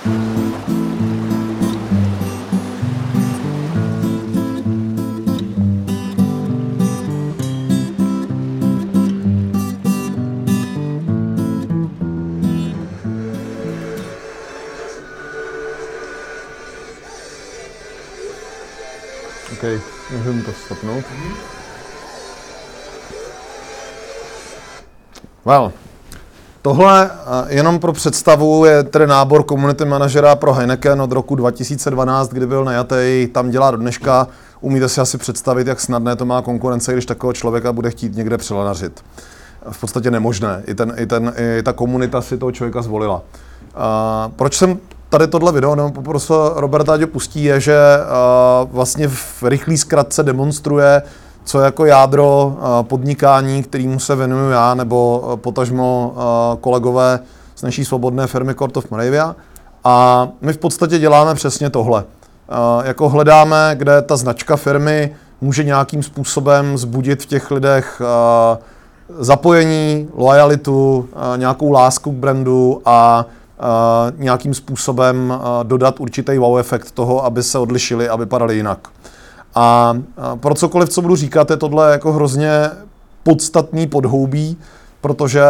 OK, můžeme to stopnout. Well, tohle jenom pro představu je tedy nábor community manažera pro Heineken od roku 2012, kdy byl najatý, tam dělá do dneška. Umíte si asi představit, jak snadné to má konkurence, když takového člověka bude chtít někde přelanařit. V podstatě nemožné. I, ten, i, ten, i ta komunita si toho člověka zvolila. Uh, proč jsem tady tohle video, nebo poprosil Roberta, ať pustí, je, že vlastně v rychlý zkratce demonstruje, co je jako jádro uh, podnikání, kterýmu se věnuju já, nebo uh, potažmo uh, kolegové z naší svobodné firmy Court of Moravia. A my v podstatě děláme přesně tohle. Jako hledáme, kde ta značka firmy může nějakým způsobem zbudit v těch lidech zapojení, lojalitu, nějakou lásku k brandu a nějakým způsobem dodat určitý wow efekt toho, aby se odlišili a vypadali jinak. A pro cokoliv, co budu říkat, je tohle jako hrozně podstatný podhoubí, protože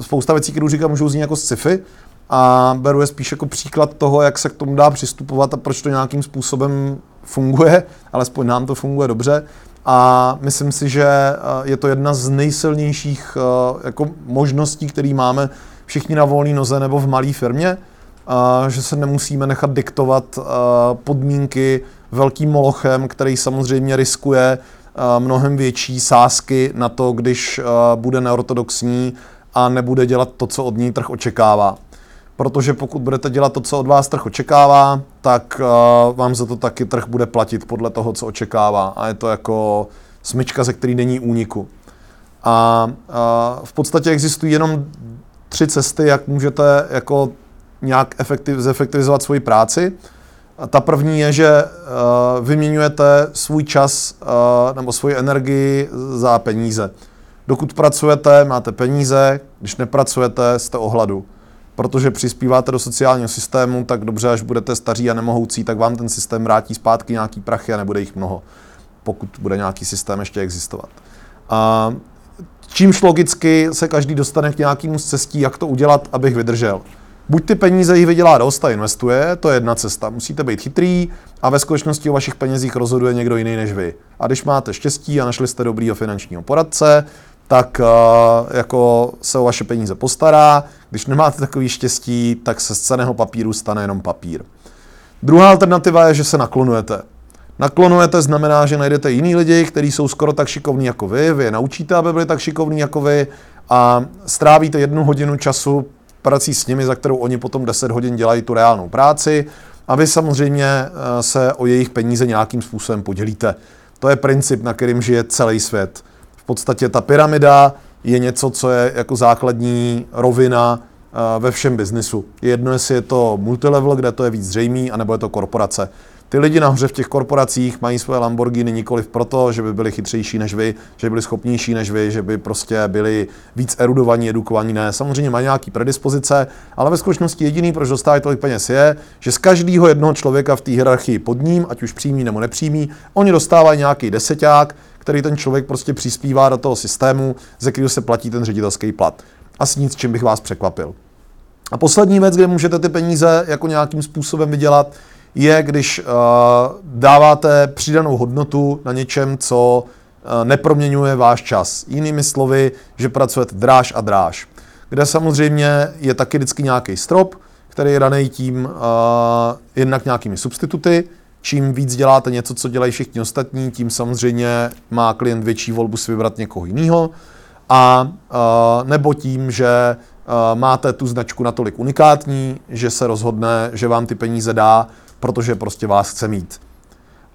spousta věcí, které říkám, můžou znít jako sci-fi a beru je spíš jako příklad toho, jak se k tomu dá přistupovat a proč to nějakým způsobem funguje, alespoň nám to funguje dobře. A myslím si, že je to jedna z nejsilnějších jako možností, které máme všichni na volné noze nebo v malé firmě, že se nemusíme nechat diktovat podmínky velkým molochem, který samozřejmě riskuje mnohem větší sázky na to, když bude neortodoxní a nebude dělat to, co od ní trh očekává. Protože pokud budete dělat to, co od vás trh očekává, tak vám za to taky trh bude platit podle toho, co očekává. A je to jako smyčka, ze který není úniku. A, a v podstatě existují jenom tři cesty, jak můžete jako nějak efektiv, zefektivizovat svoji práci. Ta první je, že uh, vyměňujete svůj čas uh, nebo svoji energii za peníze. Dokud pracujete, máte peníze, když nepracujete, jste ohladu. Protože přispíváte do sociálního systému, tak dobře, až budete staří a nemohoucí, tak vám ten systém vrátí zpátky nějaký prachy a nebude jich mnoho, pokud bude nějaký systém ještě existovat. A Čímž logicky se každý dostane k nějakému z cestí, jak to udělat, abych vydržel. Buď ty peníze jich vydělá dost a investuje, to je jedna cesta. Musíte být chytrý a ve skutečnosti o vašich penězích rozhoduje někdo jiný než vy. A když máte štěstí a našli jste dobrýho finančního poradce, tak uh, jako se o vaše peníze postará. Když nemáte takový štěstí, tak se z ceného papíru stane jenom papír. Druhá alternativa je, že se naklonujete. Naklonujete znamená, že najdete jiný lidi, kteří jsou skoro tak šikovní jako vy, vy je naučíte, aby byli tak šikovní jako vy a strávíte jednu hodinu času prací s nimi, za kterou oni potom 10 hodin dělají tu reálnou práci a vy samozřejmě eh, se o jejich peníze nějakým způsobem podělíte. To je princip, na kterým žije celý svět. V podstatě ta pyramida je něco, co je jako základní rovina eh, ve všem biznisu. Jedno, jestli je to multilevel, kde to je víc zřejmý, anebo je to korporace. Ty lidi nahoře v těch korporacích mají svoje Lamborghini nikoliv proto, že by byli chytřejší než vy, že by byli schopnější než vy, že by prostě byli víc erudovaní, edukovaní. Ne, samozřejmě mají nějaký predispozice, ale ve skutečnosti jediný, proč dostávají tolik peněz, je, že z každého jednoho člověka v té hierarchii pod ním, ať už přímý nebo nepřímý, oni dostávají nějaký deseták, který ten člověk prostě přispívá do toho systému, ze kterého se platí ten ředitelský plat. Asi nic, čím bych vás překvapil. A poslední věc, kde můžete ty peníze jako nějakým způsobem vydělat, je, když uh, dáváte přidanou hodnotu na něčem, co uh, neproměňuje váš čas. Jinými slovy, že pracujete dráž a dráž. Kde samozřejmě je taky vždycky nějaký strop, který je daný tím uh, jednak nějakými substituty. Čím víc děláte něco, co dělají všichni ostatní, tím samozřejmě má klient větší volbu si vybrat někoho jiného. A uh, nebo tím, že máte tu značku natolik unikátní, že se rozhodne, že vám ty peníze dá protože prostě vás chce mít.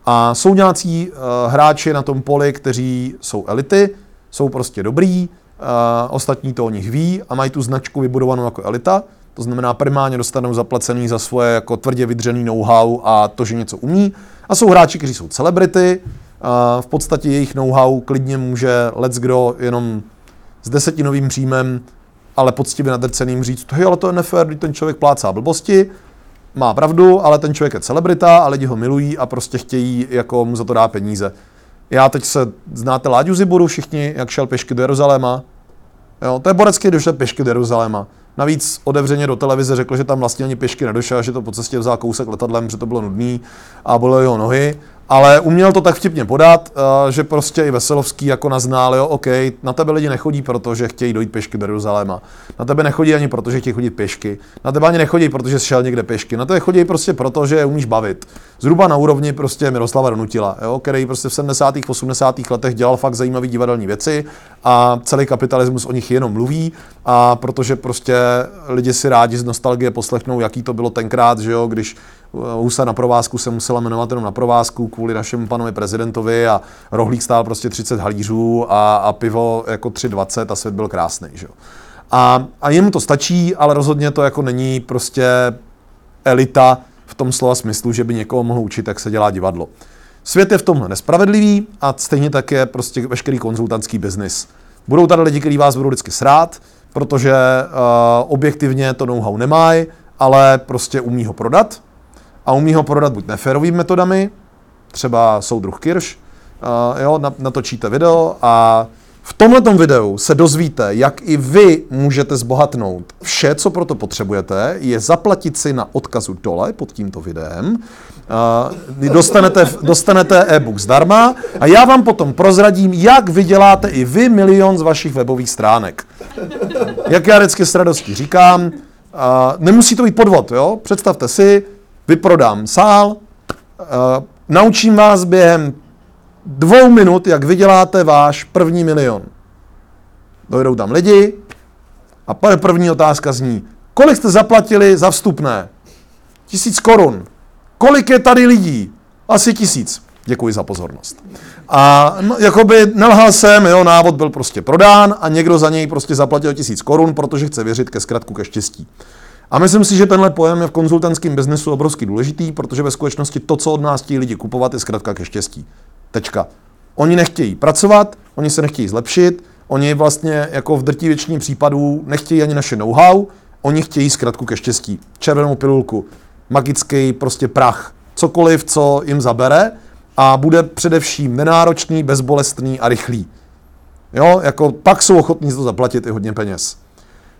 A jsou nějací uh, hráči na tom poli, kteří jsou elity, jsou prostě dobrý, uh, ostatní to o nich ví a mají tu značku vybudovanou jako elita, to znamená primárně dostanou zaplacený za svoje jako tvrdě vydřený know-how a to, že něco umí. A jsou hráči, kteří jsou celebrity, uh, v podstatě jejich know-how klidně může let's kdo jenom s desetinovým příjmem ale poctivě nadrceným říct, hej, ale to je nefér, když ten člověk plácá blbosti, má pravdu, ale ten člověk je celebrita a lidi ho milují a prostě chtějí jako mu za to dát peníze. Já teď se, znáte Láďu Ziburu všichni, jak šel pěšky do Jeruzaléma? Jo, to je Borecký, když pěšky do Jeruzaléma. Navíc otevřeně do televize řekl, že tam vlastně ani pěšky nedošel, že to po cestě vzal kousek letadlem, že to bylo nudný a bylo jeho nohy. Ale uměl to tak vtipně podat, eh, že prostě i Veselovský jako naznal, jo, OK, na tebe lidi nechodí, protože chtějí dojít pěšky do Jeruzaléma. Na tebe nechodí ani proto, že chtějí chodit pěšky. Na tebe ani nechodí, protože šel někde pěšky. Na tebe chodí prostě proto, že je umíš bavit. Zhruba na úrovni prostě Miroslava Donutila, jo, který prostě v 70. 80. letech dělal fakt zajímavé divadelní věci a celý kapitalismus o nich jenom mluví a protože prostě lidi si rádi z nostalgie poslechnou, jaký to bylo tenkrát, že jo, když Husa na provázku se musela jmenovat jenom na provázku kvůli našemu panovi prezidentovi a rohlík stál prostě 30 halířů a, a pivo jako 3,20 a svět byl krásný. Že? A, a jim to stačí, ale rozhodně to jako není prostě elita v tom slova smyslu, že by někoho mohl učit, jak se dělá divadlo. Svět je v tomhle nespravedlivý a stejně tak je prostě veškerý konzultantský biznis. Budou tady lidi, kteří vás budou vždycky srát, protože uh, objektivně to know-how nemají, ale prostě umí ho prodat a umí ho prodat buď neférovými metodami, třeba soudruh Kirsch, uh, jo, natočíte video a v tomto videu se dozvíte, jak i vy můžete zbohatnout. Vše, co proto potřebujete, je zaplatit si na odkazu dole pod tímto videem. Dostanete, dostanete e-book zdarma a já vám potom prozradím, jak vyděláte i vy milion z vašich webových stránek. Jak já vždycky s radostí říkám, nemusí to být podvod, jo? Představte si, vyprodám sál, uh, naučím vás během dvou minut, jak vyděláte váš první milion. Dojdou tam lidi a první otázka zní, kolik jste zaplatili za vstupné? Tisíc korun. Kolik je tady lidí? Asi tisíc. Děkuji za pozornost. A no, jakoby nelhal jsem, jo, návod byl prostě prodán a někdo za něj prostě zaplatil tisíc korun, protože chce věřit ke zkratku ke štěstí. A myslím si, že tenhle pojem je v konzultantském biznesu obrovský důležitý, protože ve skutečnosti to, co od nás chtějí lidi kupovat, je zkrátka ke štěstí. Tečka. Oni nechtějí pracovat, oni se nechtějí zlepšit, oni vlastně jako v drtí většině případů nechtějí ani naše know-how, oni chtějí zkratku ke štěstí. Červenou pilulku, magický prostě prach, cokoliv, co jim zabere a bude především nenáročný, bezbolestný a rychlý. Jo, jako pak jsou ochotní za to zaplatit i hodně peněz.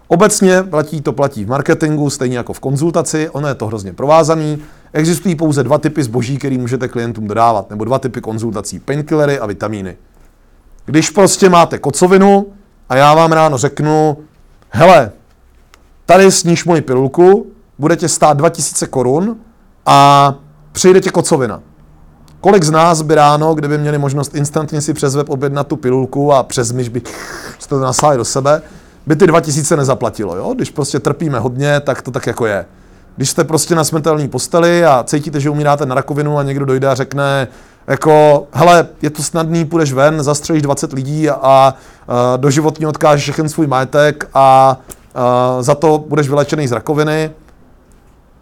Obecně platí to platí v marketingu, stejně jako v konzultaci, ono je to hrozně provázaný. Existují pouze dva typy zboží, který můžete klientům dodávat, nebo dva typy konzultací, painkillery a vitamíny. Když prostě máte kocovinu a já vám ráno řeknu, hele, tady sníš moji pilulku, bude tě stát 2000 korun a přijde tě kocovina. Kolik z nás by ráno, kdyby měli možnost instantně si přes web objednat tu pilulku a přes myš by to nasáli do sebe, by ty 2000 nezaplatilo. Jo? Když prostě trpíme hodně, tak to tak jako je. Když jste prostě na smrtelné posteli a cítíte, že umíráte na rakovinu a někdo dojde a řekne, jako, hele, je to snadný, půjdeš ven, zastřelíš 20 lidí a, a doživotně odkážeš všechny svůj majetek a, a za to budeš vylečený z rakoviny.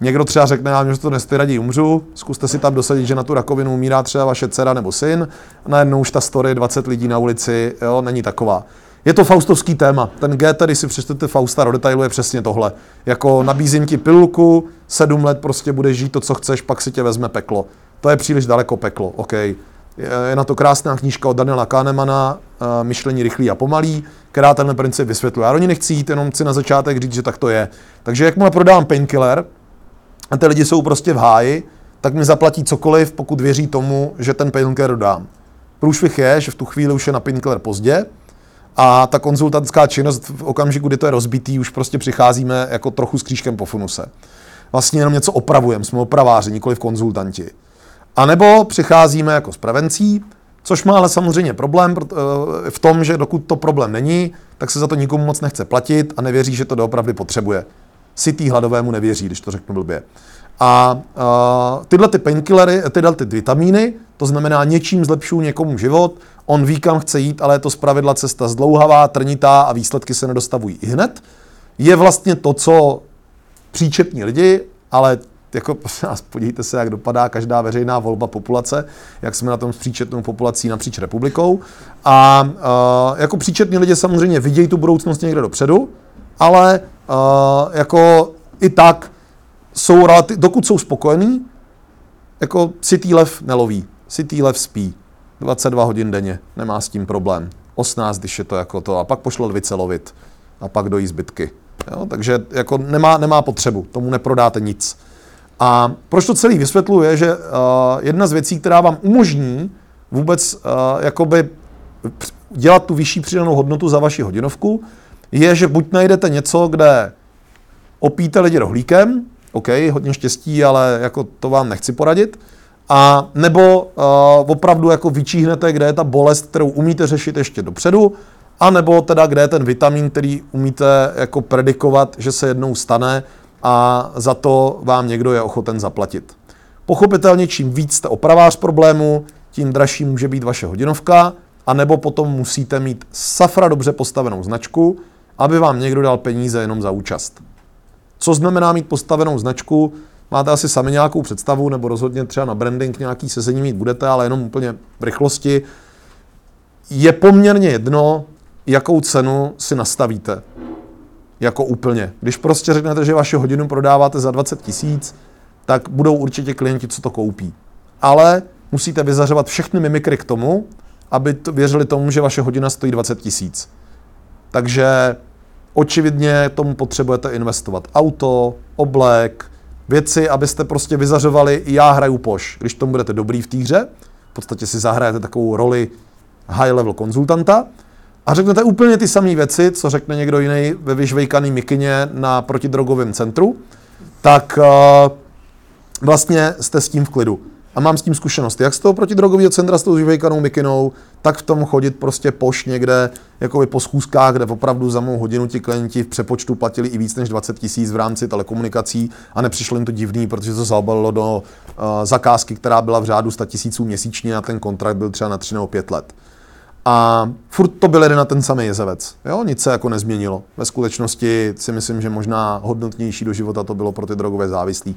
Někdo třeba řekne, já že to nesty raději umřu, zkuste si tam dosadit, že na tu rakovinu umírá třeba vaše dcera nebo syn, a najednou už ta story 20 lidí na ulici, jo, není taková. Je to faustovský téma. Ten G, tady si přečtete Fausta do detailu, je přesně tohle. Jako nabízím ti pilulku, sedm let prostě budeš žít to, co chceš, pak si tě vezme peklo. To je příliš daleko peklo, OK. Je na to krásná knížka od Daniela Kahnemana, eh, Myšlení rychlý a pomalý, která tenhle princip vysvětluje. Já do ní nechci jít, jenom chci na začátek říct, že tak to je. Takže jakmile prodám painkiller a ty lidi jsou prostě v háji, tak mi zaplatí cokoliv, pokud věří tomu, že ten painkiller dodám. Průšvih je, že v tu chvíli už je na painkiller pozdě, a ta konzultantská činnost v okamžiku, kdy to je rozbitý, už prostě přicházíme jako trochu s křížkem po funuse. Vlastně jenom něco opravujeme, jsme opraváři, nikoli v konzultanti. A nebo přicházíme jako s prevencí, což má ale samozřejmě problém eh, v tom, že dokud to problém není, tak se za to nikomu moc nechce platit a nevěří, že to doopravdy potřebuje. Sitý hladovému nevěří, když to řeknu blbě. A uh, tyhle ty painkillery, tyhle ty vitamíny, to znamená něčím zlepšují někomu život, on ví, kam chce jít, ale je to zpravidla cesta zdlouhavá, trnitá a výsledky se nedostavují i hned, je vlastně to, co příčetní lidi, ale jako vás, podívejte se, jak dopadá každá veřejná volba populace, jak jsme na tom s příčetnou populací napříč republikou. A uh, jako příčetní lidi samozřejmě vidějí tu budoucnost někde dopředu, ale uh, jako i tak jsou relativ, dokud jsou spokojení, jako City lev neloví. City lev spí. 22 hodin denně, nemá s tím problém. 18, když je to jako to, a pak pošlo lvice lovit. A pak dojí zbytky. Jo? Takže jako nemá, nemá potřebu, tomu neprodáte nic. A proč to celý vysvětluje, že uh, jedna z věcí, která vám umožní vůbec uh, jakoby dělat tu vyšší přidanou hodnotu za vaši hodinovku, je, že buď najdete něco, kde opíte lidi rohlíkem, OK, hodně štěstí, ale jako to vám nechci poradit, a nebo uh, opravdu jako vyčíhnete, kde je ta bolest, kterou umíte řešit ještě dopředu, a nebo teda kde je ten vitamin, který umíte jako predikovat, že se jednou stane a za to vám někdo je ochoten zaplatit. Pochopitelně, čím víc jste opravář problému, tím dražší může být vaše hodinovka, a nebo potom musíte mít safra dobře postavenou značku, aby vám někdo dal peníze jenom za účast. Co znamená mít postavenou značku? Máte asi sami nějakou představu, nebo rozhodně třeba na branding nějaký sezení mít budete, ale jenom úplně v rychlosti. Je poměrně jedno, jakou cenu si nastavíte. Jako úplně. Když prostě řeknete, že vaši hodinu prodáváte za 20 tisíc, tak budou určitě klienti, co to koupí. Ale musíte vyzařovat všechny mimikry k tomu, aby to věřili tomu, že vaše hodina stojí 20 tisíc. Takže očividně tomu potřebujete investovat. Auto, oblek, věci, abyste prostě vyzařovali, já hraju poš. Když tomu budete dobrý v té hře, v podstatě si zahrajete takovou roli high-level konzultanta a řeknete úplně ty samé věci, co řekne někdo jiný ve vyžvejkaný mikině na protidrogovém centru, tak uh, vlastně jste s tím v klidu a mám s tím zkušenost. Jak z toho protidrogového centra s tou vyvejkanou mikinou, tak v tom chodit prostě poš někde, jako po schůzkách, kde opravdu za mou hodinu ti klienti v přepočtu platili i víc než 20 tisíc v rámci telekomunikací a nepřišlo jim to divný, protože to zaobalilo do uh, zakázky, která byla v řádu 100 tisíců měsíčně a ten kontrakt byl třeba na 3 nebo 5 let. A furt to byl jeden na ten samý jezevec. Jo? Nic se jako nezměnilo. Ve skutečnosti si myslím, že možná hodnotnější do života to bylo pro ty drogové závislí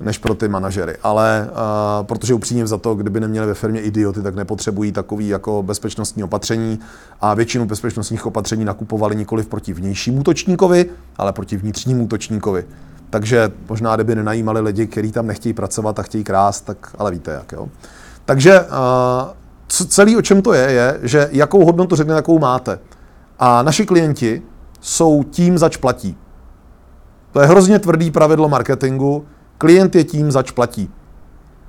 než pro ty manažery. Ale uh, protože upřímně za to, kdyby neměli ve firmě idioty, tak nepotřebují takový jako bezpečnostní opatření a většinu bezpečnostních opatření nakupovali nikoli proti vnějšímu útočníkovi, ale proti vnitřnímu útočníkovi. Takže možná, kdyby nenajímali lidi, kteří tam nechtějí pracovat a chtějí krást, tak ale víte jak, jo. Takže uh, celý o čem to je, je, že jakou hodnotu řekne, jakou máte. A naši klienti jsou tím, zač platí. To je hrozně tvrdý pravidlo marketingu, Klient je tím, zač platí.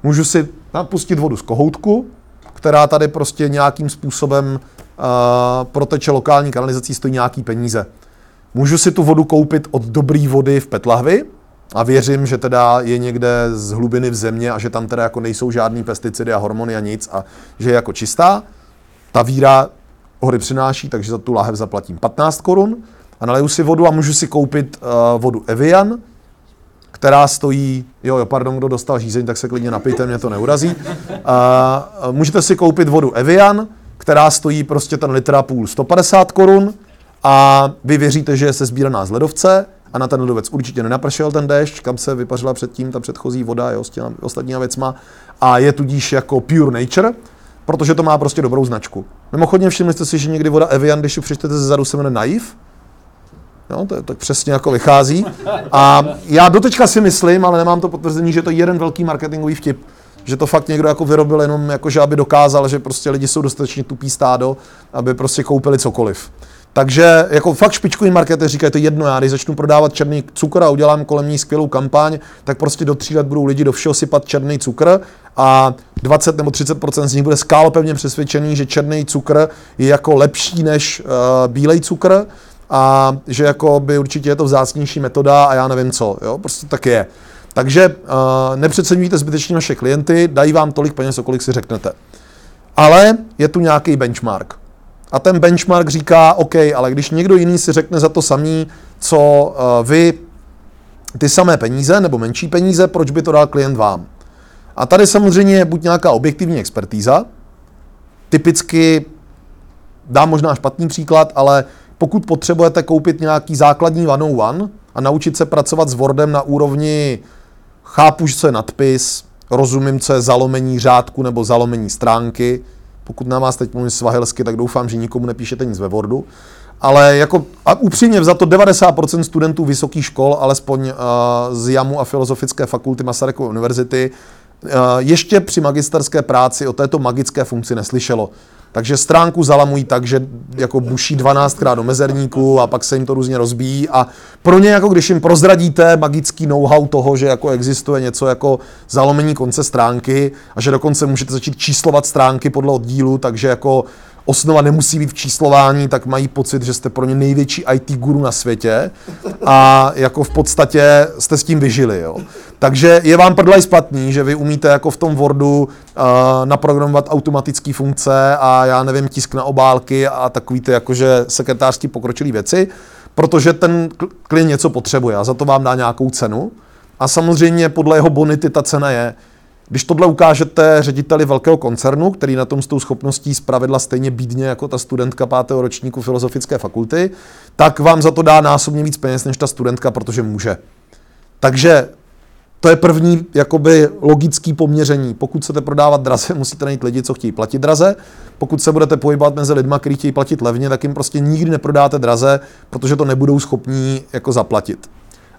Můžu si napustit vodu z kohoutku, která tady prostě nějakým způsobem uh, proteče lokální kanalizací, stojí nějaký peníze. Můžu si tu vodu koupit od dobré vody v Petlahvi a věřím, že teda je někde z hlubiny v země a že tam teda jako nejsou žádný pesticidy a hormony a nic a že je jako čistá. Ta víra hory přináší, takže za tu láhev zaplatím 15 korun a naleju si vodu a můžu si koupit uh, vodu Evian, která stojí, jo, jo, pardon, kdo dostal řízení, tak se klidně napijte, mě to neurazí. A, můžete si koupit vodu Evian, která stojí prostě ten litra půl 150 korun a vy věříte, že je se sbíraná z ledovce a na ten ledovec určitě nenapršel ten déšť, kam se vypařila předtím ta předchozí voda těma ostatníma věcma a je tudíž jako pure nature, protože to má prostě dobrou značku. Mimochodně všimli jste si, že někdy voda Evian, když ji přečtete ze zadu, se jmenuje Naiv, Jo, to, to přesně jako vychází. A já doteďka si myslím, ale nemám to potvrzení, že to je jeden velký marketingový vtip. Že to fakt někdo jako vyrobil jenom, jako že aby dokázal, že prostě lidi jsou dostatečně tupý stádo, aby prostě koupili cokoliv. Takže jako fakt špičkový marketer říkají to jedno, já když začnu prodávat černý cukr a udělám kolem ní skvělou kampaň, tak prostě do tří let budou lidi do všeho sypat černý cukr a 20 nebo 30 z nich bude skálopevně přesvědčený, že černý cukr je jako lepší než uh, bílej cukr a že jako by určitě je to vzácnější metoda a já nevím co, jo, prostě tak je. Takže uh, nepřeceňujte zbytečně naše klienty, dají vám tolik peněz, o kolik si řeknete. Ale je tu nějaký benchmark. A ten benchmark říká, OK, ale když někdo jiný si řekne za to samý, co uh, vy, ty samé peníze nebo menší peníze, proč by to dal klient vám? A tady samozřejmě je buď nějaká objektivní expertíza, typicky, dám možná špatný příklad, ale pokud potřebujete koupit nějaký základní one a naučit se pracovat s Wordem na úrovni chápu, co je nadpis, rozumím, co je zalomení řádku nebo zalomení stránky, pokud na vás teď mluvím svahilsky, tak doufám, že nikomu nepíšete nic ve Wordu. ale jako a upřímně za to 90% studentů vysokých škol, alespoň uh, z JAMu a Filozofické fakulty Masarykovy univerzity, uh, ještě při magisterské práci o této magické funkci neslyšelo. Takže stránku zalamují tak, že jako buší 12krát do mezerníku a pak se jim to různě rozbíjí. A pro ně, jako když jim prozradíte magický know-how toho, že jako existuje něco jako zalomení konce stránky a že dokonce můžete začít číslovat stránky podle oddílu, takže jako osnova nemusí být v číslování, tak mají pocit, že jste pro ně největší IT guru na světě a jako v podstatě jste s tím vyžili. Jo. Takže je vám prdlaj splatný, že vy umíte jako v tom Wordu uh, naprogramovat automatické funkce a já nevím, tisk na obálky a takový ty jakože sekretářský pokročilý věci, protože ten klient něco potřebuje a za to vám dá nějakou cenu. A samozřejmě podle jeho bonity ta cena je, když tohle ukážete řediteli velkého koncernu, který na tom s tou schopností zpravidla stejně bídně jako ta studentka pátého ročníku filozofické fakulty, tak vám za to dá násobně víc peněz než ta studentka, protože může. Takže to je první jakoby logický poměření. Pokud chcete prodávat draze, musíte najít lidi, co chtějí platit draze. Pokud se budete pohybovat mezi lidmi, kteří chtějí platit levně, tak jim prostě nikdy neprodáte draze, protože to nebudou schopní jako zaplatit.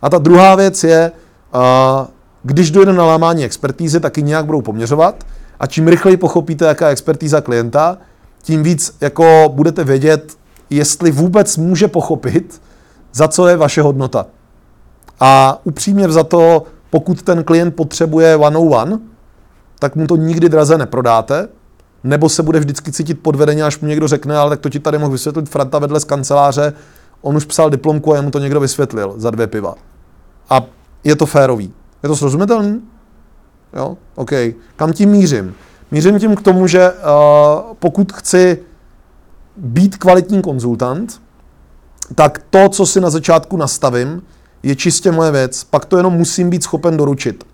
A ta druhá věc je, uh, když dojde na lámání expertízy, taky nějak budou poměřovat a čím rychleji pochopíte, jaká je expertíza klienta, tím víc jako budete vědět, jestli vůbec může pochopit, za co je vaše hodnota. A upřímně za to, pokud ten klient potřebuje one-on-one, tak mu to nikdy draze neprodáte, nebo se bude vždycky cítit podvedeně, až mu někdo řekne, ale tak to ti tady mohl vysvětlit Franta vedle z kanceláře, on už psal diplomku a jemu to někdo vysvětlil za dvě piva. A je to férový. Je to srozumitelný? Jo? OK. Kam tím mířím? Mířím tím k tomu, že uh, pokud chci být kvalitní konzultant, tak to, co si na začátku nastavím, je čistě moje věc. Pak to jenom musím být schopen doručit.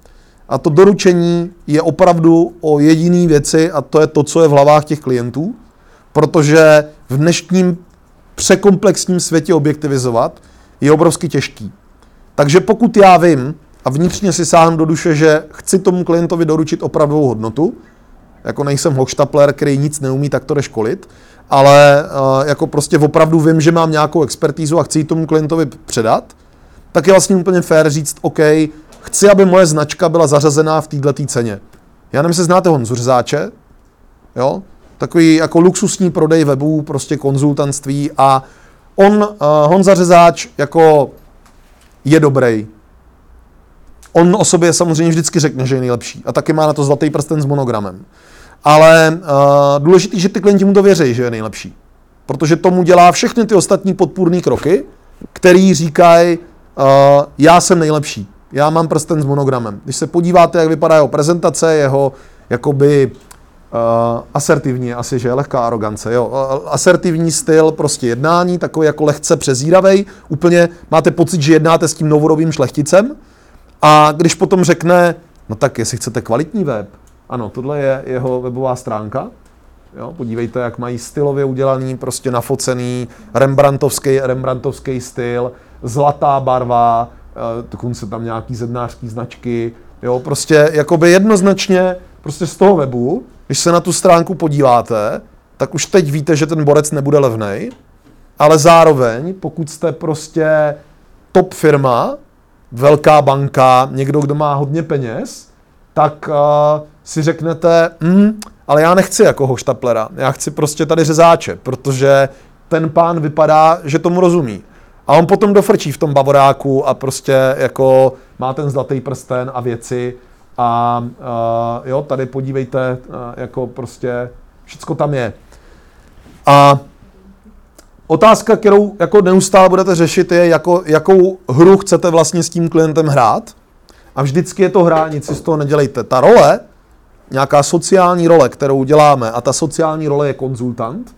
A to doručení je opravdu o jediné věci a to je to, co je v hlavách těch klientů, protože v dnešním překomplexním světě objektivizovat je obrovsky těžký. Takže pokud já vím, a vnitřně si sáhnu do duše, že chci tomu klientovi doručit opravdovou hodnotu, jako nejsem hochštapler, který nic neumí, tak to jde školit, ale uh, jako prostě opravdu vím, že mám nějakou expertízu a chci ji tomu klientovi předat, tak je vlastně úplně fér říct, OK, chci, aby moje značka byla zařazená v této ceně. Já nevím, jestli znáte Honzu Řezáče, jo? Takový jako luxusní prodej webů, prostě konzultantství a on, uh, Honza Řezáč, jako je dobrý, On o sobě samozřejmě vždycky řekne, že je nejlepší a taky má na to zlatý prsten s monogramem. Ale uh, důležitý, že ty klienti mu to věří, že je nejlepší. Protože tomu dělá všechny ty ostatní podpůrné kroky, který říkají, uh, já jsem nejlepší, já mám prsten s monogramem. Když se podíváte, jak vypadá jeho prezentace, jeho jakoby uh, asertivní, asi, že je lehká arogance, jo. Asertivní styl prostě jednání, takový jako lehce přezíravej, úplně máte pocit, že jednáte s tím novodobým šlechticem, a když potom řekne, no tak jestli chcete kvalitní web, ano, tohle je jeho webová stránka, Jo, podívejte, jak mají stylově udělaný, prostě nafocený, Rembrandtovský, Rembrandtovský styl, zlatá barva, eh, dokonce tam nějaký zednářský značky, jo, prostě jakoby jednoznačně prostě z toho webu, když se na tu stránku podíváte, tak už teď víte, že ten borec nebude levnej, ale zároveň, pokud jste prostě top firma, velká banka, někdo, kdo má hodně peněz, tak uh, si řeknete, hm, ale já nechci jako hoštaplera, já chci prostě tady řezáče, protože ten pán vypadá, že tomu rozumí. A on potom dofrčí v tom bavoráku a prostě jako má ten zlatý prsten a věci a uh, jo, tady podívejte, uh, jako prostě všecko tam je. A Otázka, kterou jako neustále budete řešit, je, jako, jakou hru chcete vlastně s tím klientem hrát. A vždycky je to hra, nic si z toho nedělejte. Ta role, nějaká sociální role, kterou děláme, a ta sociální role je konzultant,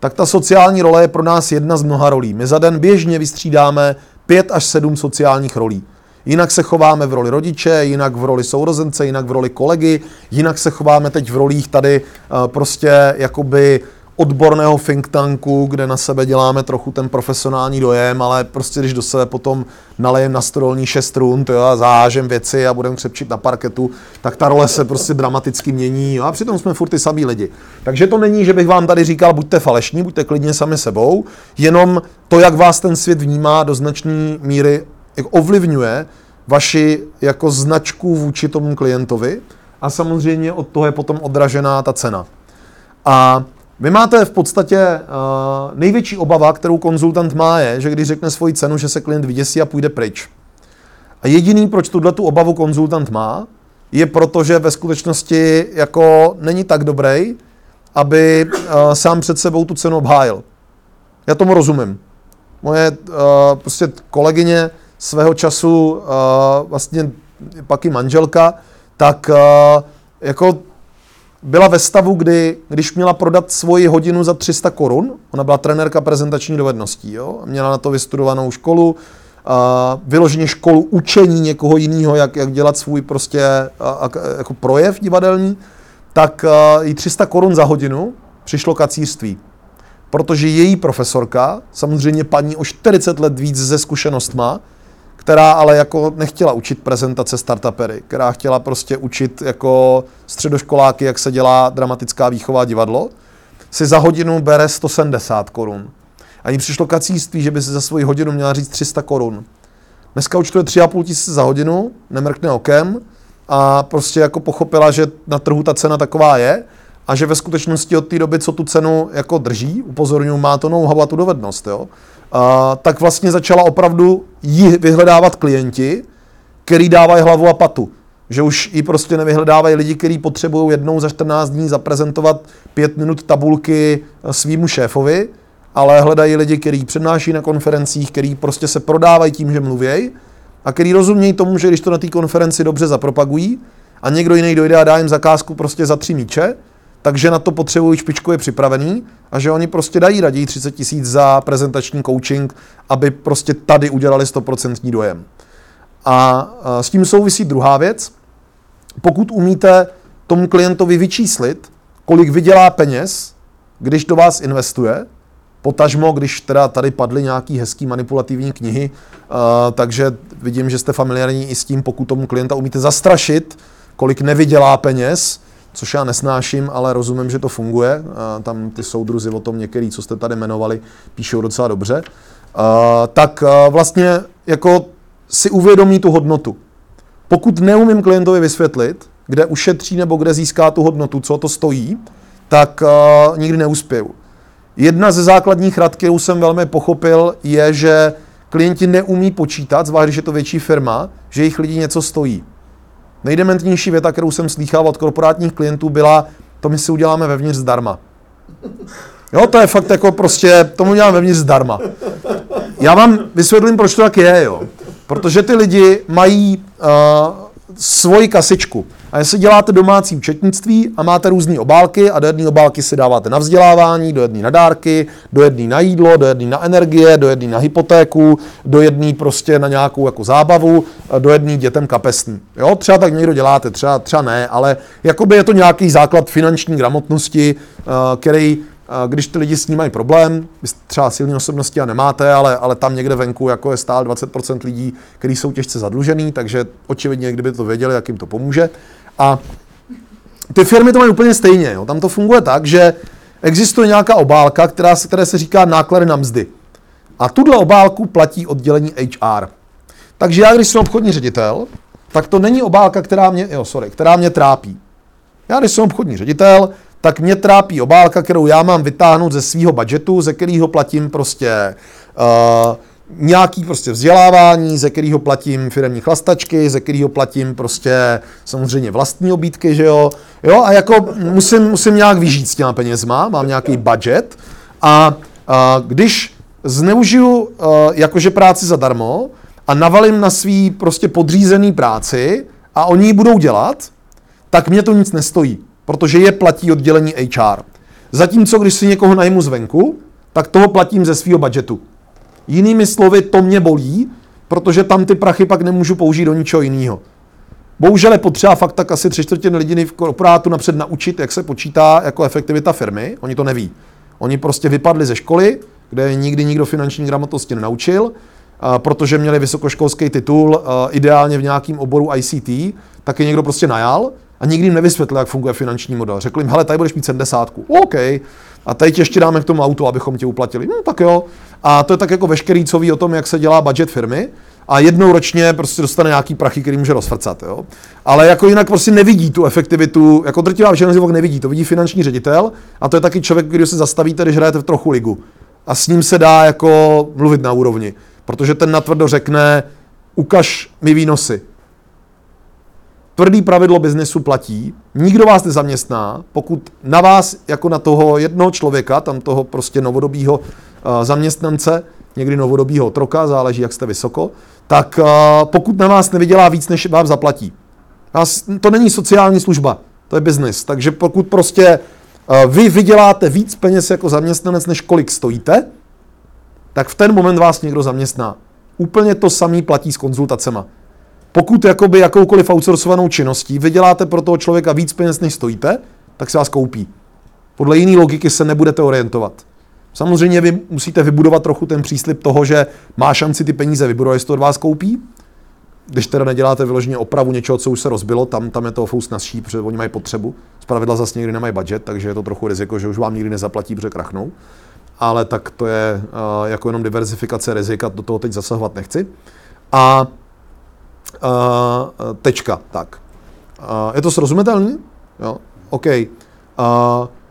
tak ta sociální role je pro nás jedna z mnoha rolí. My za den běžně vystřídáme pět až sedm sociálních rolí. Jinak se chováme v roli rodiče, jinak v roli sourozence, jinak v roli kolegy, jinak se chováme teď v rolích tady uh, prostě jakoby odborného think tanku, kde na sebe děláme trochu ten profesionální dojem, ale prostě když do sebe potom nalejem na stolní šest rund jo, a zahážem věci a budeme křepčit na parketu, tak ta role se prostě dramaticky mění jo, a přitom jsme furt ty samý lidi. Takže to není, že bych vám tady říkal, buďte falešní, buďte klidně sami sebou, jenom to, jak vás ten svět vnímá, do značné míry ovlivňuje vaši jako značku vůči tomu klientovi a samozřejmě od toho je potom odražená ta cena. A vy máte v podstatě uh, největší obava, kterou konzultant má, je, že když řekne svoji cenu, že se klient vyděsí a půjde pryč. A jediný, proč tuhle tu obavu konzultant má, je proto, že ve skutečnosti jako není tak dobrý, aby uh, sám před sebou tu cenu obhájil. Já tomu rozumím. Moje uh, prostě kolegyně svého času, uh, vlastně pak i manželka, tak uh, jako byla ve stavu, kdy, když měla prodat svoji hodinu za 300 korun, ona byla trenérka prezentační dovedností, jo? měla na to vystudovanou školu, uh, vyloženě školu učení někoho jiného, jak, jak dělat svůj prostě uh, jako projev divadelní, tak i 300 korun za hodinu přišlo kacírství. Protože její profesorka, samozřejmě paní o 40 let víc ze zkušenostma, která ale jako nechtěla učit prezentace startupery, která chtěla prostě učit jako středoškoláky, jak se dělá dramatická výchova divadlo, si za hodinu bere 170 korun. A jí přišlo kacíství, že by si za svoji hodinu měla říct 300 korun. Dneska účtuje 3,5 tisíce za hodinu, nemrkne okem a prostě jako pochopila, že na trhu ta cena taková je a že ve skutečnosti od té doby, co tu cenu jako drží, upozorňuji, má to know a tu dovednost, jo, a, tak vlastně začala opravdu jí vyhledávat klienti, který dávají hlavu a patu. Že už i prostě nevyhledávají lidi, kteří potřebují jednou za 14 dní zaprezentovat pět minut tabulky svýmu šéfovi, ale hledají lidi, kteří přednáší na konferencích, kteří prostě se prodávají tím, že mluvějí a který rozumějí tomu, že když to na té konferenci dobře zapropagují a někdo jiný dojde a dá jim zakázku prostě za tři míče, takže na to potřebují špičkově připravený a že oni prostě dají raději 30 tisíc za prezentační coaching, aby prostě tady udělali 100% dojem. A s tím souvisí druhá věc. Pokud umíte tomu klientovi vyčíslit, kolik vydělá peněz, když do vás investuje, potažmo, když teda tady padly nějaký hezký manipulativní knihy, uh, takže vidím, že jste familiární i s tím, pokud tomu klienta umíte zastrašit, kolik nevydělá peněz, což já nesnáším, ale rozumím, že to funguje. Tam ty soudruzi o tom některý, co jste tady jmenovali, píšou docela dobře. Tak vlastně jako si uvědomí tu hodnotu. Pokud neumím klientovi vysvětlit, kde ušetří nebo kde získá tu hodnotu, co to stojí, tak nikdy neuspěju. Jedna ze základních rad, kterou jsem velmi pochopil, je, že klienti neumí počítat, zvlášť když je to větší firma, že jejich lidi něco stojí. Nejdementnější věta, kterou jsem slýchal od korporátních klientů, byla, to my si uděláme vevnitř zdarma. Jo, to je fakt jako prostě, tomu uděláme vevnitř zdarma. Já vám vysvětlím, proč to tak je, jo. Protože ty lidi mají uh, svoji kasičku. A jestli děláte domácí účetnictví a máte různé obálky a do jedné obálky si dáváte na vzdělávání, do jedné na dárky, do jedné na jídlo, do jedné na energie, do jedné na hypotéku, do jedné prostě na nějakou jako zábavu, do jedné dětem kapesní. Jo, třeba tak někdo děláte, třeba, třeba ne, ale jakoby je to nějaký základ finanční gramotnosti, eh, který když ty lidi s ním mají problém, vy třeba silné osobnosti a nemáte, ale, ale tam někde venku jako je stál 20% lidí, kteří jsou těžce zadlužený, takže očividně, kdyby to věděli, jak jim to pomůže. A ty firmy to mají úplně stejně. Jo. Tam to funguje tak, že existuje nějaká obálka, která, které se říká náklady na mzdy. A tuhle obálku platí oddělení HR. Takže já, když jsem obchodní ředitel, tak to není obálka, která mě, jo, sorry, která mě trápí. Já, když jsem obchodní ředitel, tak mě trápí obálka, kterou já mám vytáhnout ze svého budžetu, ze kterého platím prostě uh, nějaký prostě vzdělávání, ze kterého platím firmní chlastačky, ze kterého platím prostě samozřejmě vlastní obídky, že jo. Jo, a jako musím, musím nějak vyžít s těma penězma, mám nějaký budget a, a když zneužiju uh, jakože práci zadarmo a navalím na svý prostě podřízený práci a oni ji budou dělat, tak mě to nic nestojí protože je platí oddělení HR. Zatímco, když si někoho najmu zvenku, tak toho platím ze svého budžetu. Jinými slovy, to mě bolí, protože tam ty prachy pak nemůžu použít do ničeho jiného. Bohužel je potřeba fakt tak asi tři čtvrtiny lidí v korporátu napřed naučit, jak se počítá jako efektivita firmy. Oni to neví. Oni prostě vypadli ze školy, kde nikdy nikdo finanční gramotnosti nenaučil, protože měli vysokoškolský titul, ideálně v nějakém oboru ICT, tak je někdo prostě najal a nikdy jim nevysvětlil, jak funguje finanční model. Řekl jim, hele, tady budeš mít 70. OK. A teď ještě dáme k tomu auto, abychom tě uplatili. No tak jo. A to je tak jako veškerý, co ví o tom, jak se dělá budget firmy. A jednou ročně prostě dostane nějaký prachy, který může rozfrcat. Jo? Ale jako jinak prostě nevidí tu efektivitu, jako drtivá většina zivok nevidí, to vidí finanční ředitel a to je taky člověk, když se zastavíte, když hrajete v trochu ligu. A s ním se dá jako mluvit na úrovni, protože ten natvrdo řekne, ukaž mi výnosy, tvrdý pravidlo biznesu platí, nikdo vás nezaměstná, pokud na vás jako na toho jednoho člověka, tam toho prostě novodobího uh, zaměstnance, někdy novodobího troka, záleží, jak jste vysoko, tak uh, pokud na vás nevydělá víc, než vám zaplatí. To není sociální služba, to je biznis. Takže pokud prostě uh, vy vyděláte víc peněz jako zaměstnanec, než kolik stojíte, tak v ten moment vás někdo zaměstná. Úplně to samý platí s konzultacema. Pokud jakoby jakoukoliv outsourcovanou činností vyděláte pro toho člověka víc peněz, než stojíte, tak se vás koupí. Podle jiné logiky se nebudete orientovat. Samozřejmě vy musíte vybudovat trochu ten příslip toho, že má šanci ty peníze vybudovat, jestli to od vás koupí. Když teda neděláte vyloženě opravu něčeho, co už se rozbilo, tam, tam je to fous nasší, protože oni mají potřebu. pravidla zase někdy nemají budget, takže je to trochu riziko, že už vám nikdy nezaplatí, protože krachnou. Ale tak to je uh, jako jenom diverzifikace rizika, do toho teď zasahovat nechci. A Uh, tečka, tak. Uh, je to srozumitelné? Jo, OK. Uh,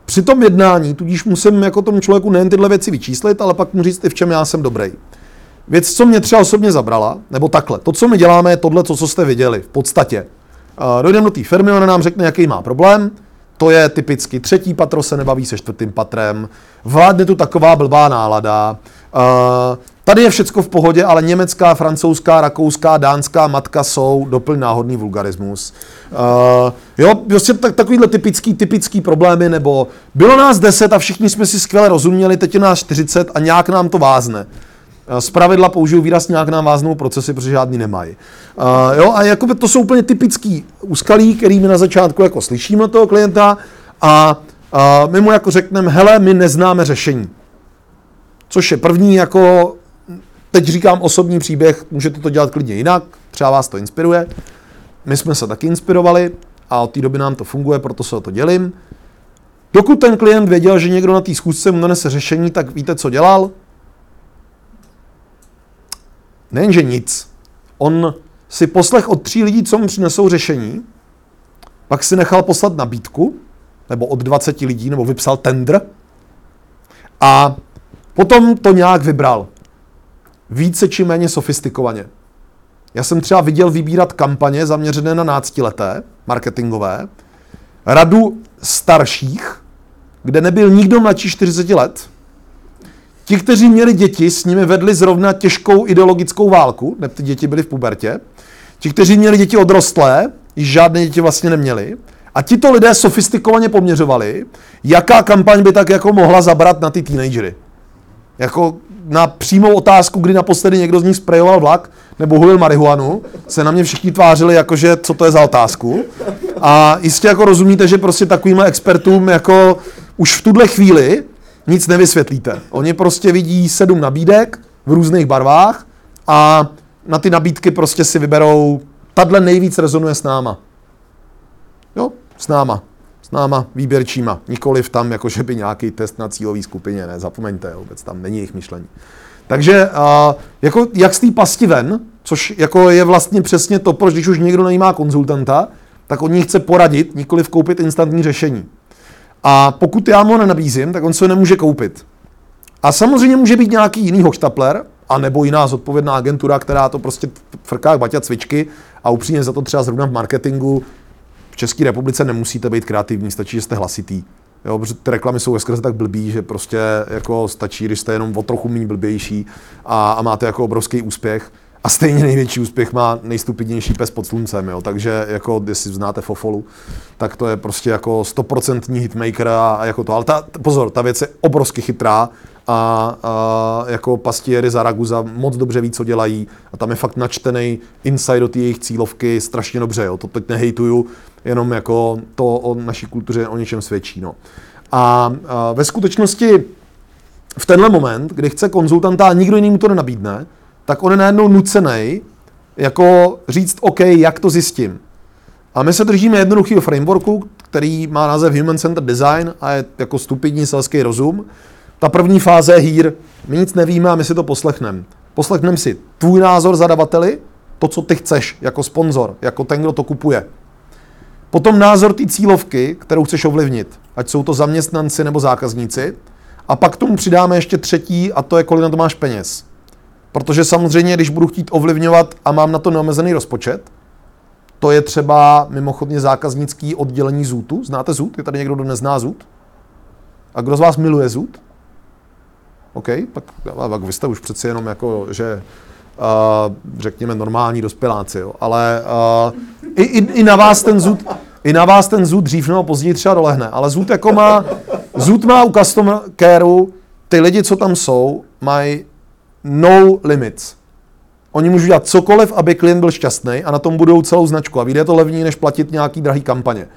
při tom jednání tudíž musím jako tomu člověku nejen tyhle věci vyčíslit, ale pak mu říct v čem já jsem dobrý. Věc, co mě třeba osobně zabrala, nebo takhle, to, co my děláme, je tohle, co, co jste viděli, v podstatě. Uh, dojdeme do té firmy, ona nám řekne, jaký má problém, to je typicky třetí patro se nebaví se čtvrtým patrem, vládne tu taková blbá nálada, uh, Tady je všecko v pohodě, ale německá, francouzská, rakouská, dánská matka jsou doplň náhodný vulgarismus. Uh, jo, prostě tak, takovýhle typický, typický problémy, nebo bylo nás 10 a všichni jsme si skvěle rozuměli, teď je nás 40 a nějak nám to vázne. Eh, z pravidla použiju výraz nějak nám váznou procesy, protože žádný nemají. Uh, jo, a jako to jsou úplně typický úskalí, který my na začátku jako slyšíme toho klienta a uh, my mu jako řekneme, hele, my neznáme řešení. Což je první jako Teď říkám osobní příběh, můžete to dělat klidně jinak, třeba vás to inspiruje. My jsme se taky inspirovali a od té doby nám to funguje, proto se o to dělím. Dokud ten klient věděl, že někdo na té schůzce mu nanese řešení, tak víte, co dělal? Nejenže nic. On si poslech od tří lidí, co mu přinesou řešení, pak si nechal poslat nabídku, nebo od 20 lidí, nebo vypsal tender, a potom to nějak vybral více či méně sofistikovaně. Já jsem třeba viděl vybírat kampaně zaměřené na náctileté, marketingové, radu starších, kde nebyl nikdo mladší 40 let. Ti, kteří měli děti, s nimi vedli zrovna těžkou ideologickou válku, ne, ty děti byly v pubertě. Ti, kteří měli děti odrostlé, již žádné děti vlastně neměli. A tito lidé sofistikovaně poměřovali, jaká kampaň by tak jako mohla zabrat na ty teenagery. Jako na přímou otázku, kdy naposledy někdo z nich sprejoval vlak nebo hulil marihuanu, se na mě všichni tvářili jakože, co to je za otázku. A jistě jako rozumíte, že prostě takovým expertům jako už v tuhle chvíli nic nevysvětlíte. Oni prostě vidí sedm nabídek v různých barvách a na ty nabídky prostě si vyberou, tadle nejvíc rezonuje s náma. Jo, s náma s náma výběrčíma, nikoliv tam, jakože by nějaký test na cílové skupině, ne, zapomeňte, vůbec tam není jejich myšlení. Takže uh, jako, jak z té pasti ven, což jako je vlastně přesně to, proč když už někdo najímá konzultanta, tak on ní chce poradit, nikoliv koupit instantní řešení. A pokud já mu nenabízím, tak on se nemůže koupit. A samozřejmě může být nějaký jiný hoštapler, a nebo jiná zodpovědná agentura, která to prostě frká baťa cvičky a upřímně za to třeba zrovna v marketingu České republice nemusíte být kreativní, stačí, že jste hlasitý. Jo, protože ty reklamy jsou ve tak blbý, že prostě jako stačí, když jste jenom o trochu méně blbější a, a máte jako obrovský úspěch. A stejně největší úspěch má nejstupidnější pes pod sluncem, jo. Takže jako, jestli znáte Fofolu, tak to je prostě jako stoprocentní hitmaker a, a jako to. Ale ta, pozor, ta věc je obrovsky chytrá a, a jako pastiery za Raguza moc dobře ví, co dělají a tam je fakt načtený inside do jejich cílovky strašně dobře, jo. to teď nehejtuju, jenom jako to o naší kultuře o něčem svědčí. No. A, a ve skutečnosti v tenhle moment, kdy chce konzultanta a nikdo jiný mu to nenabídne, tak on je najednou nucený jako říct, OK, jak to zjistím. A my se držíme jednoduchého frameworku, který má název Human Centered Design a je jako stupidní selský rozum. Ta první fáze je hír. My nic nevíme a my si to poslechneme. Poslechneme si tvůj názor zadavateli, to, co ty chceš jako sponzor, jako ten, kdo to kupuje. Potom názor té cílovky, kterou chceš ovlivnit, ať jsou to zaměstnanci nebo zákazníci. A pak tomu přidáme ještě třetí, a to je, kolik na to máš peněz. Protože samozřejmě, když budu chtít ovlivňovat a mám na to neomezený rozpočet, to je třeba mimochodně zákaznický oddělení ZUTu. Znáte ZUT? Je tady někdo, kdo nezná ZUT? A kdo z vás miluje ZUT? OK, tak, tak vy jste už přeci jenom jako, že řekněme normální dospěláci, jo. ale i, i, i, na vás ten zud, i na vás ten zud dřív nebo později třeba dolehne, ale zud jako má, zud má u customer careu, ty lidi, co tam jsou, mají no limits. Oni můžou dělat cokoliv, aby klient byl šťastný a na tom budou celou značku. A vyjde to levněji, než platit nějaký drahý kampaně.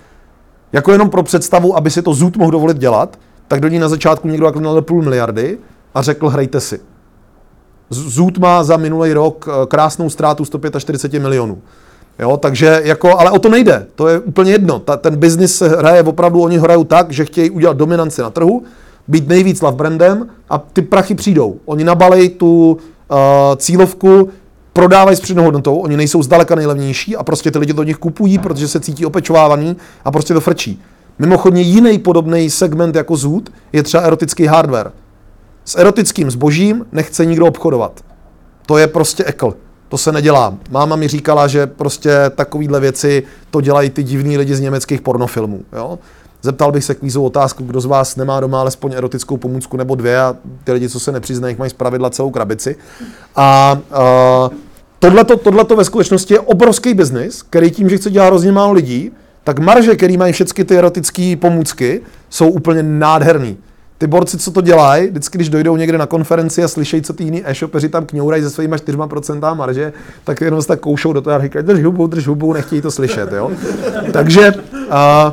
Jako jenom pro představu, aby si to zud mohl dovolit dělat, tak do ní na začátku někdo naklinal půl miliardy a řekl, hrajte si. Zůd má za minulý rok eh, krásnou ztrátu 145 milionů. Jo, takže jako, ale o to nejde, to je úplně jedno. Ta, ten biznis se hraje opravdu, oni hrajou tak, že chtějí udělat dominanci na trhu, být nejvíc love brandem a ty prachy přijdou. Oni nabalej tu uh, cílovku, prodávají s přidanou hodnotou, oni nejsou zdaleka nejlevnější a prostě ty lidi do nich kupují, protože se cítí opečovávaný a prostě to frčí. Mimochodně jiný podobný segment jako zůd je třeba erotický hardware. S erotickým zbožím nechce nikdo obchodovat. To je prostě ekl. To se nedělá. Máma mi říkala, že prostě takovýhle věci to dělají ty divní lidi z německých pornofilmů. Jo? Zeptal bych se kvízovou otázku, kdo z vás nemá doma alespoň erotickou pomůcku nebo dvě a ty lidi, co se nepřiznají, mají zpravidla celou krabici. A uh, tohleto, tohleto ve skutečnosti je obrovský biznis, který tím, že chce dělat hrozně málo lidí, tak marže, který mají všechny ty erotické pomůcky, jsou úplně nádherný ty borci, co to dělají, vždycky, když dojdou někde na konferenci a slyšejí, co ty jiný e-shopeři tam kňourají se svými 4% marže, tak jenom se tak koušou do toho a říkají, drž hubu, drž hubu, nechtějí to slyšet. Jo? Takže uh,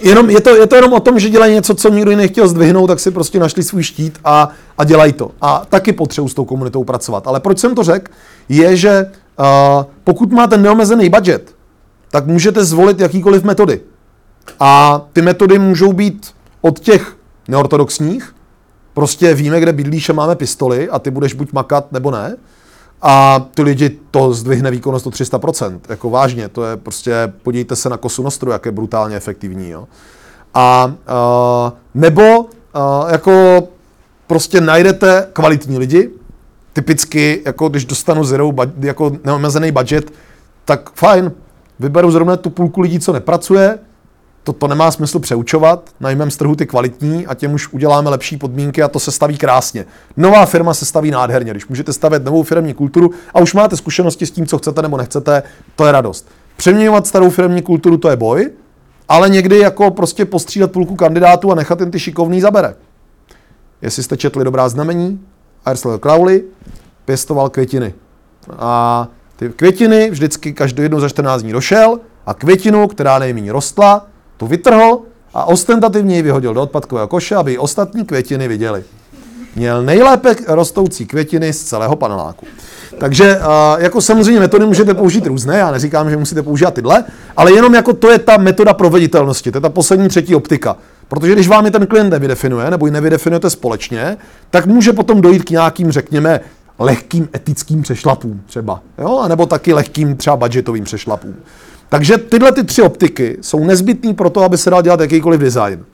jenom, je, to, je to jenom o tom, že dělají něco, co nikdo jiný nechtěl zdvihnout, tak si prostě našli svůj štít a, a dělají to. A taky potřebují s tou komunitou pracovat. Ale proč jsem to řekl, je, že uh, pokud máte neomezený budget, tak můžete zvolit jakýkoliv metody. A ty metody můžou být od těch neortodoxních. Prostě víme, kde bydlíš a máme pistoli a ty budeš buď makat nebo ne. A ty lidi to zdvihne výkonnost o 300%. Jako vážně, to je prostě, podívejte se na kosu Nostru, jak je brutálně efektivní. Jo. A uh, nebo uh, jako prostě najdete kvalitní lidi, typicky, jako když dostanu zero, jako neomezený budget, tak fajn, vyberu zrovna tu půlku lidí, co nepracuje, to, to nemá smysl přeučovat, najmeme z trhu ty kvalitní a těm už uděláme lepší podmínky a to se staví krásně. Nová firma se staví nádherně, když můžete stavět novou firmní kulturu a už máte zkušenosti s tím, co chcete nebo nechcete, to je radost. Přeměňovat starou firmní kulturu, to je boj, ale někdy jako prostě postřídat půlku kandidátů a nechat jen ty šikovný zabere. Jestli jste četli Dobrá znamení, Aristotle Crowley pěstoval květiny. A ty květiny vždycky každou jednou za 14 dní došel a květinu, která nejméně rostla, tu vytrhl a ostentativně ji vyhodil do odpadkového koše, aby i ostatní květiny viděli. Měl nejlépe rostoucí květiny z celého paneláku. Takže jako samozřejmě metody můžete použít různé, já neříkám, že musíte používat tyhle, ale jenom jako to je ta metoda proveditelnosti, to je ta poslední třetí optika. Protože když vám je ten klient nevydefinuje, nebo ji nevydefinujete společně, tak může potom dojít k nějakým, řekněme, lehkým etickým přešlapům třeba, jo? Nebo taky lehkým třeba budgetovým přešlapům. Takže tyhle ty tři optiky jsou nezbytné pro to, aby se dal dělat jakýkoliv design.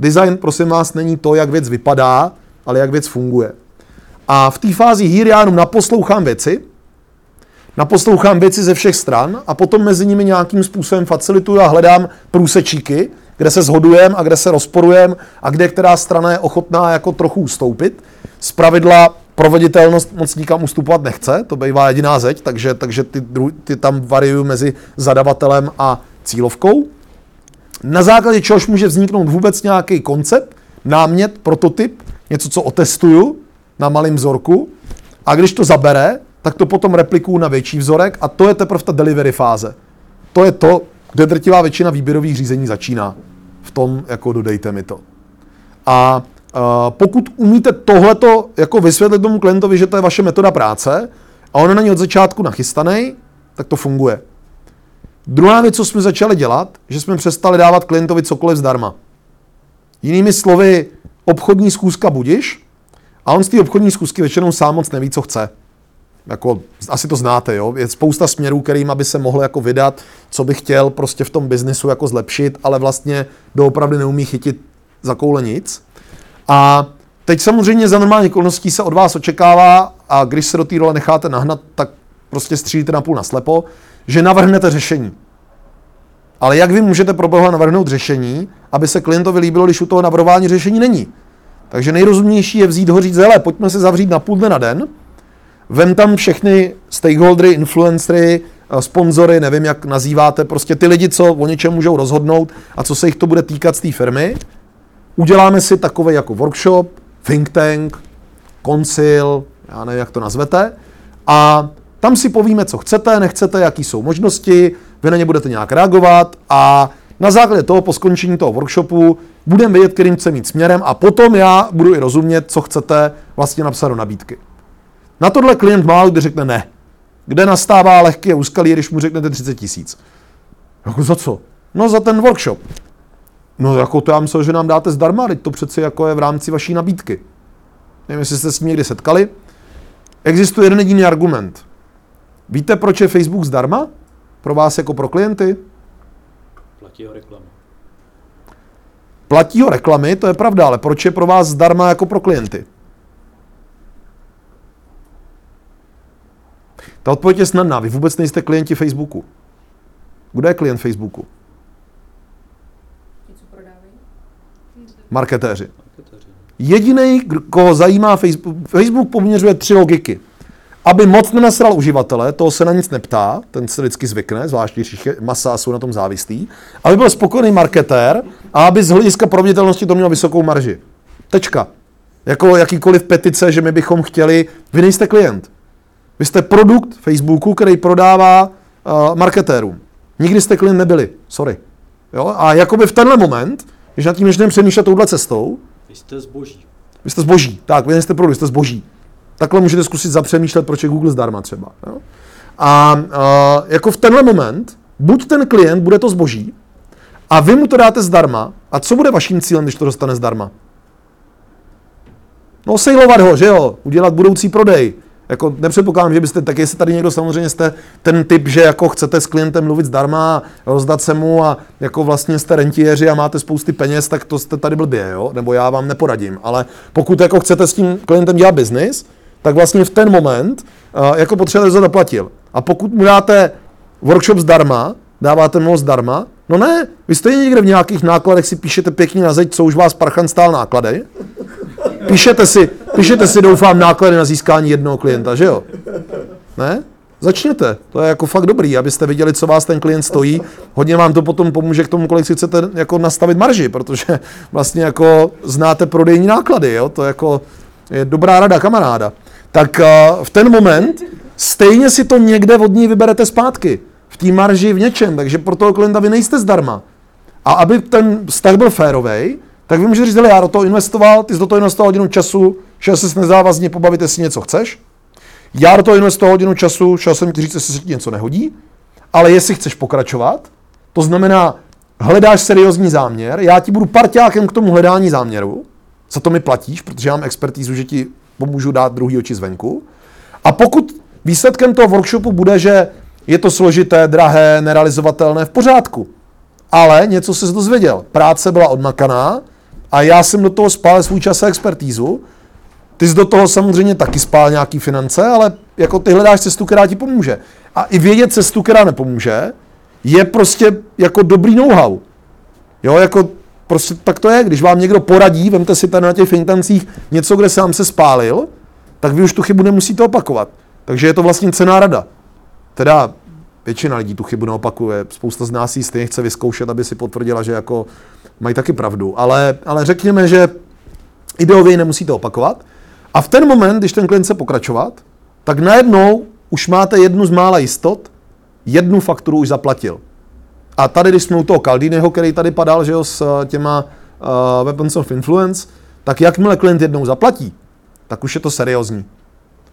Design, prosím vás, není to, jak věc vypadá, ale jak věc funguje. A v té fázi hýr já jenom naposlouchám věci, naposlouchám věci ze všech stran a potom mezi nimi nějakým způsobem facilituju a hledám průsečíky, kde se shodujeme a kde se rozporujeme a kde která strana je ochotná jako trochu ustoupit. Z pravidla proveditelnost moc nikam ustupovat nechce, to bývá jediná zeď, takže, takže ty, dru, ty tam variují mezi zadavatelem a cílovkou. Na základě čehož může vzniknout vůbec nějaký koncept, námět, prototyp, něco, co otestuju na malém vzorku a když to zabere, tak to potom replikuju na větší vzorek a to je teprve ta delivery fáze. To je to, kde drtivá většina výběrových řízení začíná. V tom, jako dodejte mi to. A pokud umíte tohleto jako vysvětlit tomu klientovi, že to je vaše metoda práce a on na ní od začátku nachystaný, tak to funguje. Druhá věc, co jsme začali dělat, že jsme přestali dávat klientovi cokoliv zdarma. Jinými slovy, obchodní schůzka budiš a on z té obchodní schůzky většinou sám moc neví, co chce. Jako, asi to znáte, jo? Je spousta směrů, kterým by se mohl jako vydat, co by chtěl prostě v tom biznisu jako zlepšit, ale vlastně doopravdy neumí chytit za koule nic. A teď samozřejmě za normální okolností se od vás očekává, a když se do té role necháte nahnat, tak prostě střílíte na půl na slepo, že navrhnete řešení. Ale jak vy můžete pro boha navrhnout řešení, aby se klientovi líbilo, když u toho navrhování řešení není? Takže nejrozumnější je vzít ho říct, hele, pojďme se zavřít na půl dne na den, vem tam všechny stakeholdery, influencery, eh, sponzory, nevím, jak nazýváte, prostě ty lidi, co o něčem můžou rozhodnout a co se jich to bude týkat z té firmy. Uděláme si takový jako workshop, think tank, koncil, já nevím, jak to nazvete, a tam si povíme, co chcete, nechcete, jaký jsou možnosti, vy na ně budete nějak reagovat a na základě toho po skončení toho workshopu budeme vědět, kterým chce mít směrem a potom já budu i rozumět, co chcete vlastně napsat do nabídky. Na tohle klient málo kdy řekne ne. Kde nastává lehké úskalí, když mu řeknete 30 tisíc? Jako za co? No za ten workshop. No jako to já myslel, že nám dáte zdarma, teď to přeci jako je v rámci vaší nabídky. Nevím, jestli jste s tím někdy setkali. Existuje jeden jediný argument. Víte, proč je Facebook zdarma? Pro vás jako pro klienty? Platí ho reklamy. Platí ho reklamy, to je pravda, ale proč je pro vás zdarma jako pro klienty? Ta odpověď je snadná. Vy vůbec nejste klienti Facebooku. Kdo je klient Facebooku? Marketéři. Jediný, koho zajímá Facebook, Facebook poměřuje tři logiky. Aby moc nenasral uživatele, toho se na nic neptá, ten se vždycky zvykne, zvláště když masa jsou na tom závislí. Aby byl spokojený marketér a aby z hlediska proveditelnosti to mělo vysokou marži. Tečka. Jako jakýkoliv petice, že my bychom chtěli, vy nejste klient. Vy jste produkt Facebooku, který prodává uh, marketérům. Nikdy jste klient nebyli, sorry. Jo? A jakoby v tenhle moment, když nad tím začneme přemýšlet touhle cestou, vy jste zboží. Vy jste zboží, tak, vy nejste produkt, vy jste zboží. Takhle můžete zkusit zapřemýšlet, proč je Google zdarma třeba. Jo? A uh, jako v tenhle moment, buď ten klient bude to zboží, a vy mu to dáte zdarma, a co bude vaším cílem, když to dostane zdarma? No, sejlovat ho, že jo? Udělat budoucí prodej jako nepředpokládám, že byste, tak jestli tady někdo samozřejmě jste ten typ, že jako chcete s klientem mluvit zdarma, rozdat se mu a jako vlastně jste rentiéři a máte spousty peněz, tak to jste tady blbě, jo? Nebo já vám neporadím. Ale pokud jako chcete s tím klientem dělat biznis, tak vlastně v ten moment uh, jako potřebujete, to zaplatil. A pokud mu dáte workshop zdarma, dáváte mu zdarma, no ne, vy jste někde v nějakých nákladech si píšete pěkně na zeď, co už vás parchan stál náklady, Píšete si, píšete si, doufám, náklady na získání jednoho klienta, že jo? Ne? Začněte. To je jako fakt dobrý, abyste viděli, co vás ten klient stojí. Hodně vám to potom pomůže k tomu, kolik si chcete jako nastavit marži, protože vlastně jako znáte prodejní náklady, jo? To jako je dobrá rada kamaráda. Tak uh, v ten moment stejně si to někde od ní vyberete zpátky. V té marži v něčem, takže pro toho klienta vy nejste zdarma. A aby ten vztah byl férový, tak vy můžete říct, já do toho investoval, ty jsi do toho investoval hodinu času, šel se nezávazně pobavit, jestli něco chceš. Já do toho investoval hodinu času, šel jsem ti říct, jestli se ti něco nehodí, ale jestli chceš pokračovat, to znamená, hledáš seriózní záměr, já ti budu parťákem k tomu hledání záměru, za to mi platíš, protože já mám expertízu, že ti pomůžu dát druhý oči zvenku. A pokud výsledkem toho workshopu bude, že je to složité, drahé, nerealizovatelné, v pořádku. Ale něco se dozvěděl. Práce byla odmakaná, a já jsem do toho spál svůj čas a expertízu. Ty jsi do toho samozřejmě taky spál nějaký finance, ale jako ty hledáš cestu, která ti pomůže. A i vědět cestu, která nepomůže, je prostě jako dobrý know-how. Jo, jako prostě tak to je, když vám někdo poradí, vemte si tady na těch financích něco, kde sám se spálil, tak vy už tu chybu nemusíte opakovat. Takže je to vlastně cená rada. Teda většina lidí tu chybu neopakuje. Spousta z nás ji stejně chce vyzkoušet, aby si potvrdila, že jako mají taky pravdu. Ale, ale řekněme, že ideově nemusíte opakovat. A v ten moment, když ten klient chce pokračovat, tak najednou už máte jednu z mála jistot, jednu fakturu už zaplatil. A tady, když jsme u toho Caldiniho, který tady padal, že jo, s eh, těma uh, Weapons of Influence, tak jakmile klient jednou zaplatí, tak už je to seriózní.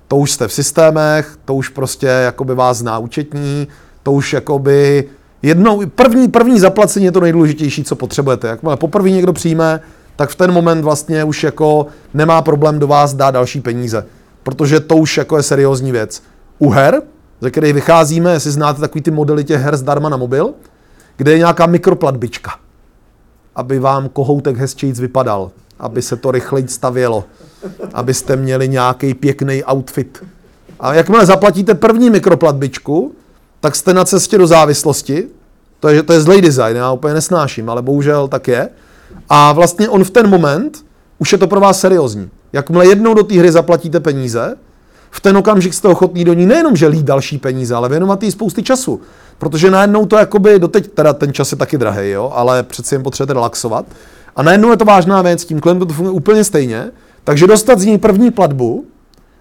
To už jste v systémech, to už prostě jakoby vás zná účetní, to už jakoby jednou, první, první zaplacení je to nejdůležitější, co potřebujete. Jakmile poprvé někdo přijme, tak v ten moment vlastně už jako nemá problém do vás dát další peníze. Protože to už jako je seriózní věc. U her, ze kterých vycházíme, jestli znáte takový ty modely těch her zdarma na mobil, kde je nějaká mikroplatbička, aby vám kohoutek hezčíc vypadal, aby se to rychleji stavělo, abyste měli nějaký pěkný outfit. A jakmile zaplatíte první mikroplatbičku, tak jste na cestě do závislosti. To je, to je zlej design, já úplně nesnáším, ale bohužel tak je. A vlastně on v ten moment už je to pro vás seriózní. Jakmile jednou do té hry zaplatíte peníze, v ten okamžik jste ochotný do ní nejenom, že lít další peníze, ale věnovat jí spousty času. Protože najednou to jakoby, doteď teda ten čas je taky drahý, jo, ale přeci jen potřebujete relaxovat. A najednou je to vážná věc, tím klientem to funguje úplně stejně, takže dostat z ní první platbu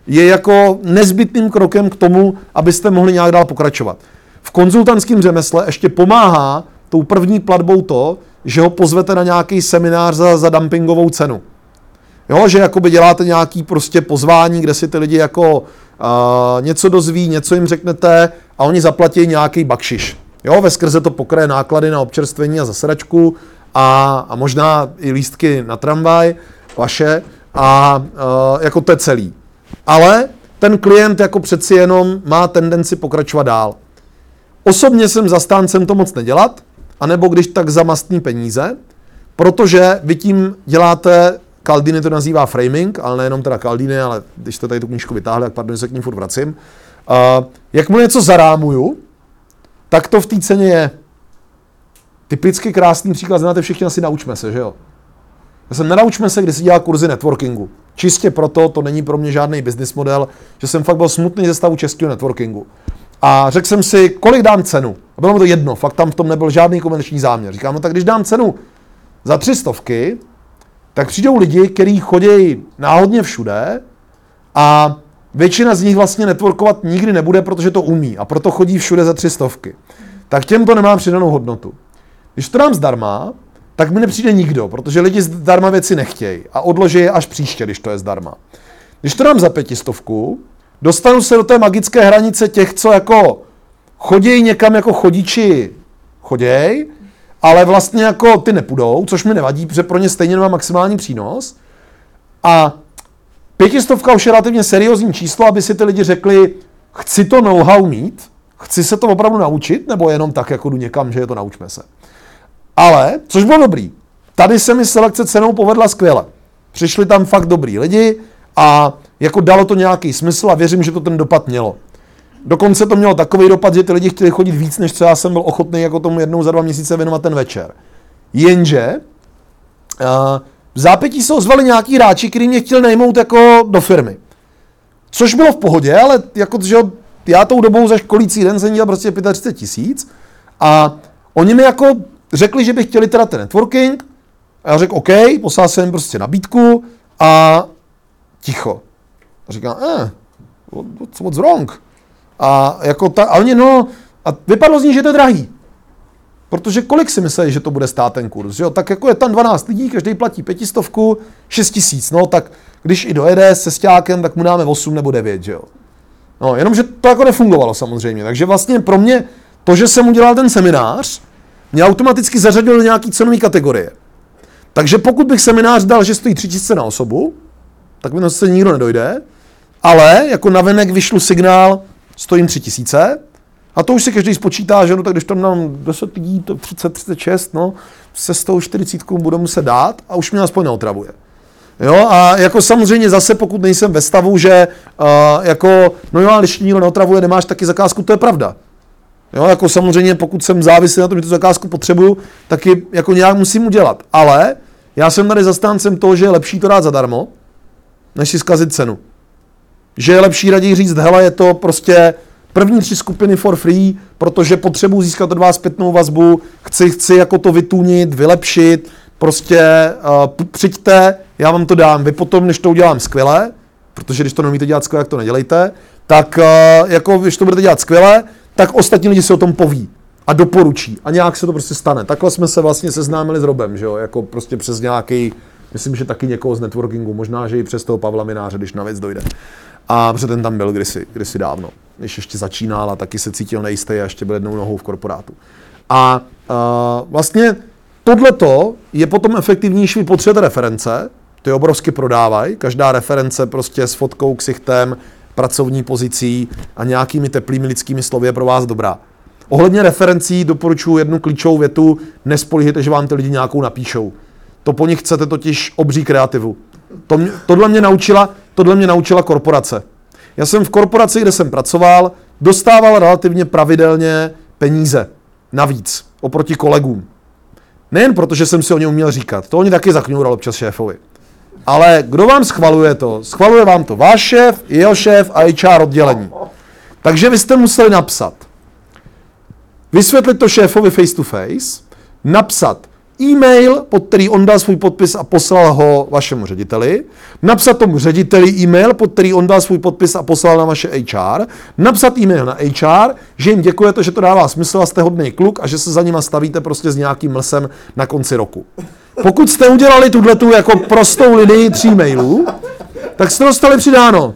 je jako nezbytným krokem k tomu, abyste mohli nějak dál pokračovat. V konzultantském řemesle ještě pomáhá tou první platbou to, že ho pozvete na nějaký seminář za, za dumpingovou cenu. Jo, že jakoby děláte nějaký prostě pozvání, kde si ty lidi jako uh, něco dozví, něco jim řeknete a oni zaplatí nějaký bakšiš. Jo, ve skrze to pokraje náklady na občerstvení a zasedačku a, a možná i lístky na tramvaj vaše a uh, jako to je celý. Ale ten klient jako přeci jenom má tendenci pokračovat dál. Osobně jsem zastáncem to moc nedělat, anebo když tak za mastní peníze, protože vy tím děláte, Caldini to nazývá framing, ale nejenom teda Caldini, ale když jste tady tu knížku vytáhli, tak pardon, se k ní furt vracím. Uh, jakmile něco zarámuju, tak to v té ceně je. Typicky krásný příklad znáte všichni asi naučme se, že jo? Já jsem nenaučme se, kdy si dělá kurzy networkingu. Čistě proto to není pro mě žádný business model, že jsem fakt byl smutný ze stavu českého networkingu. A řekl jsem si, kolik dám cenu. A bylo mi to jedno, fakt tam v tom nebyl žádný komerční záměr. Říkám, no tak když dám cenu za tři stovky, tak přijdou lidi, kteří chodí náhodně všude a většina z nich vlastně networkovat nikdy nebude, protože to umí a proto chodí všude za tři stovky. Tak těm to nemá přidanou hodnotu. Když to dám zdarma, tak mi nepřijde nikdo, protože lidi zdarma věci nechtějí a odloží je až příště, když to je zdarma. Když to dám za pětistovku, dostanu se do té magické hranice těch, co jako chodějí někam jako chodiči choděj, ale vlastně jako ty nepůjdou, což mi nevadí, protože pro ně stejně nemá maximální přínos. A pětistovka už je relativně seriózní číslo, aby si ty lidi řekli, chci to know-how mít, chci se to opravdu naučit, nebo jenom tak, jako jdu někam, že je to naučme se. Ale, což bylo dobrý, tady se mi selekce cenou povedla skvěle. Přišli tam fakt dobrý lidi a jako dalo to nějaký smysl a věřím, že to ten dopad mělo. Dokonce to mělo takový dopad, že ty lidi chtěli chodit víc, než co já jsem byl ochotný jako tomu jednou za dva měsíce věnovat ten večer. Jenže uh, v zápětí se ozvali nějaký hráči, který mě chtěl najmout jako do firmy. Což bylo v pohodě, ale jako, že já tou dobou za školící den jsem dělal prostě 35 tisíc a oni mi jako řekli, že by chtěli teda ten networking a já řekl OK, poslal jsem prostě nabídku a ticho. A říkám, eh, what's, what's wrong? A, jako ta, a oni, no, a vypadlo z ní, že to je drahý. Protože kolik si myslí, že to bude stát ten kurz? Jo? Tak jako je tam 12 lidí, každý platí pětistovku, 6 tisíc. No tak když i dojede se stěákem, tak mu dáme 8 nebo 9, že jo? No, jenomže to jako nefungovalo samozřejmě. Takže vlastně pro mě to, že jsem udělal ten seminář, mě automaticky zařadil do nějaký cenové kategorie. Takže pokud bych seminář dal, že stojí 3000 na osobu, tak mi se nikdo nedojde, ale jako navenek vyšlu signál, stojím 3000, a to už si každý spočítá, že no tak když tam dám 10 lidí, to 30, 36, no, se s tou 40 budu muset dát a už mě aspoň neotravuje. Jo, a jako samozřejmě zase, pokud nejsem ve stavu, že uh, jako, no jo, ale když nikdo neotravuje, nemáš taky zakázku, to je pravda. Jo, jako samozřejmě, pokud jsem závislý na tom, že tu zakázku potřebuju, tak ji jako nějak musím udělat. Ale já jsem tady zastáncem toho, že je lepší to dát zadarmo, než si zkazit cenu. Že je lepší raději říct, hele, je to prostě první tři skupiny for free, protože potřebuji získat od vás zpětnou vazbu, chci, chci jako to vytunit, vylepšit, prostě uh, přijďte, já vám to dám. Vy potom, než to udělám skvěle, protože když to neumíte dělat skvěle, jak to nedělejte, tak uh, jako když to budete dělat skvěle, tak ostatní lidi si o tom poví a doporučí a nějak se to prostě stane. Takhle jsme se vlastně seznámili s Robem, že jo, jako prostě přes nějaký Myslím, že taky někoho z networkingu, možná, že i přes toho Pavla Mináře, když na věc dojde. A protože ten tam byl kdysi, kdysi dávno, když ještě začínal a taky se cítil nejistý a ještě byl jednou nohou v korporátu. A uh, vlastně tohleto je potom efektivnější, vy potřebujete reference, ty obrovsky prodávají, každá reference prostě s fotkou, ksichtem, pracovní pozicí a nějakými teplými lidskými slovy je pro vás dobrá. Ohledně referencí doporučuji jednu klíčovou větu, nespolíhejte, že vám ty lidi nějakou napíšou. To po nich chcete totiž obří kreativu. To mě, tohle, mě naučila, tohle mě naučila korporace. Já jsem v korporaci, kde jsem pracoval, dostával relativně pravidelně peníze. Navíc, oproti kolegům. Nejen proto, že jsem si o ně uměl říkat, to oni taky zakňoural občas šéfovi. Ale kdo vám schvaluje to? Schvaluje vám to váš šéf, jeho šéf a HR oddělení. Takže vy jste museli napsat. Vysvětlit to šéfovi face to face, napsat e-mail, pod který on dal svůj podpis a poslal ho vašemu řediteli, napsat tomu řediteli e-mail, pod který on dal svůj podpis a poslal na vaše HR, napsat e-mail na HR, že jim děkujete, že to dává smysl a jste hodný kluk a že se za nima stavíte prostě s nějakým mlsem na konci roku. Pokud jste udělali tuhle jako prostou linii tří mailů, tak jste dostali přidáno.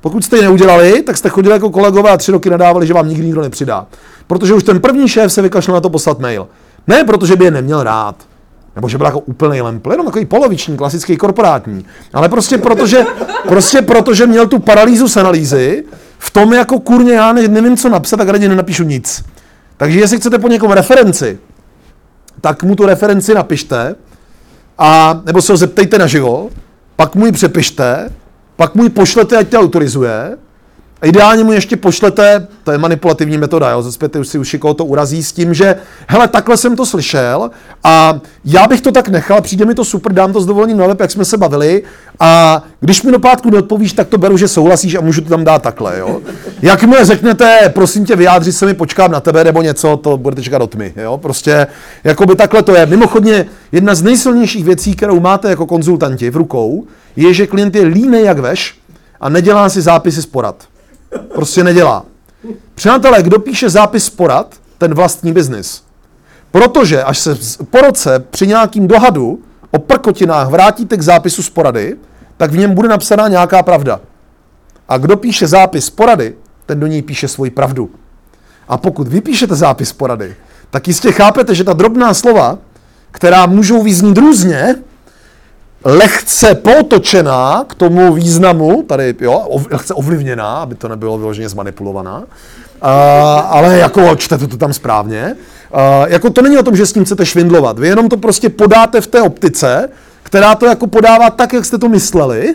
Pokud jste ji neudělali, tak jste chodili jako kolegové a tři roky nadávali, že vám nikdy nikdo nepřidá. Protože už ten první šéf se vykašlal na to poslat mail. Ne protože by je neměl rád, nebo že byl jako úplný lempl, jenom takový poloviční, klasický korporátní, ale prostě protože, prostě protože měl tu paralýzu z analýzy, v tom jako kurně já ne, nevím, co napsat, tak raději nenapíšu nic. Takže jestli chcete po někom referenci, tak mu tu referenci napište, a, nebo se ho zeptejte na živo, pak mu ji přepište, pak mu ji pošlete, ať tě autorizuje, a ideálně mu ještě pošlete, to je manipulativní metoda, jo, zespěte už si už koho to urazí s tím, že hele, takhle jsem to slyšel a já bych to tak nechal, přijde mi to super, dám to s dovolením na web, jak jsme se bavili a když mi do pátku neodpovíš, tak to beru, že souhlasíš a můžu to tam dát takhle, jo. Jakmile řeknete, prosím tě, vyjádři se mi, počkám na tebe nebo něco, to budete čekat od tmy, jo. Prostě, jako by takhle to je. Mimochodně, jedna z nejsilnějších věcí, kterou máte jako konzultanti v rukou, je, že klient je línej jak veš a nedělá si zápisy z porad. Prostě nedělá. Přátelé, kdo píše zápis porad, ten vlastní biznis. Protože až se po roce při nějakým dohadu o prkotinách vrátíte k zápisu z porady, tak v něm bude napsaná nějaká pravda. A kdo píše zápis porady, ten do něj píše svoji pravdu. A pokud vy píšete zápis porady, tak jistě chápete, že ta drobná slova, která můžou vyznít různě, lehce potočená k tomu významu, tady, jo, lehce ovlivněná, aby to nebylo vyloženě zmanipulovaná, uh, ale jako čtete to tam správně. Uh, jako to není o tom, že s tím chcete švindlovat, vy jenom to prostě podáte v té optice, která to jako podává tak, jak jste to mysleli,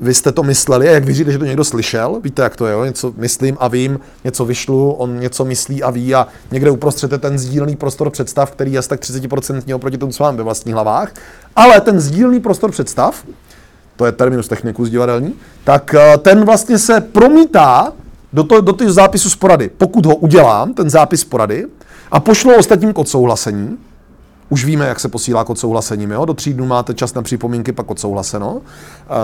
vy jste to mysleli a jak věříte, že to někdo slyšel, víte, jak to je, jo? něco myslím a vím, něco vyšlu, on něco myslí a ví a někde uprostřed je ten sdílený prostor představ, který je asi tak 30% oproti tomu, co mám ve vlastních hlavách, ale ten sdílený prostor představ, to je terminus technicus divadelní, tak eh, ten vlastně se promítá do, to, do těch zápisu z porady. Pokud ho udělám, ten zápis z porady, a pošlu ostatním k odsouhlasení, už víme, jak se posílá k odsouhlasením. Jo? Do tří dnů máte čas na připomínky, pak odsouhlaseno. Uh,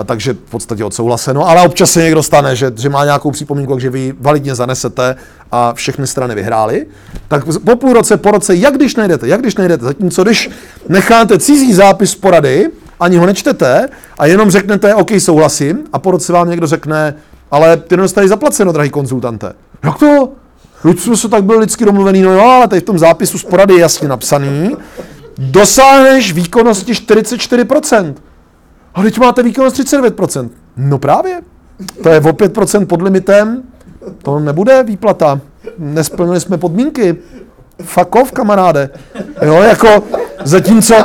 takže v podstatě odsouhlaseno. Ale občas se někdo stane, že, že má nějakou připomínku, takže vy validně zanesete a všechny strany vyhrály. Tak po půl roce, po roce, jak když najdete, jak když najdete. Zatímco když necháte cizí zápis porady, ani ho nečtete a jenom řeknete, OK, souhlasím, a po roce vám někdo řekne, ale ty nedostali zaplaceno, drahý konzultante. Jak to? Teď jsme se tak byli lidsky domluvený, no jo, ale tady v tom zápisu z porady je jasně napsaný, dosáhneš výkonnosti 44%. A teď máte výkonnost 39%. No právě. To je o 5% pod limitem. To nebude výplata. Nesplnili jsme podmínky. Off, kamaráde. Jo, jako zatímco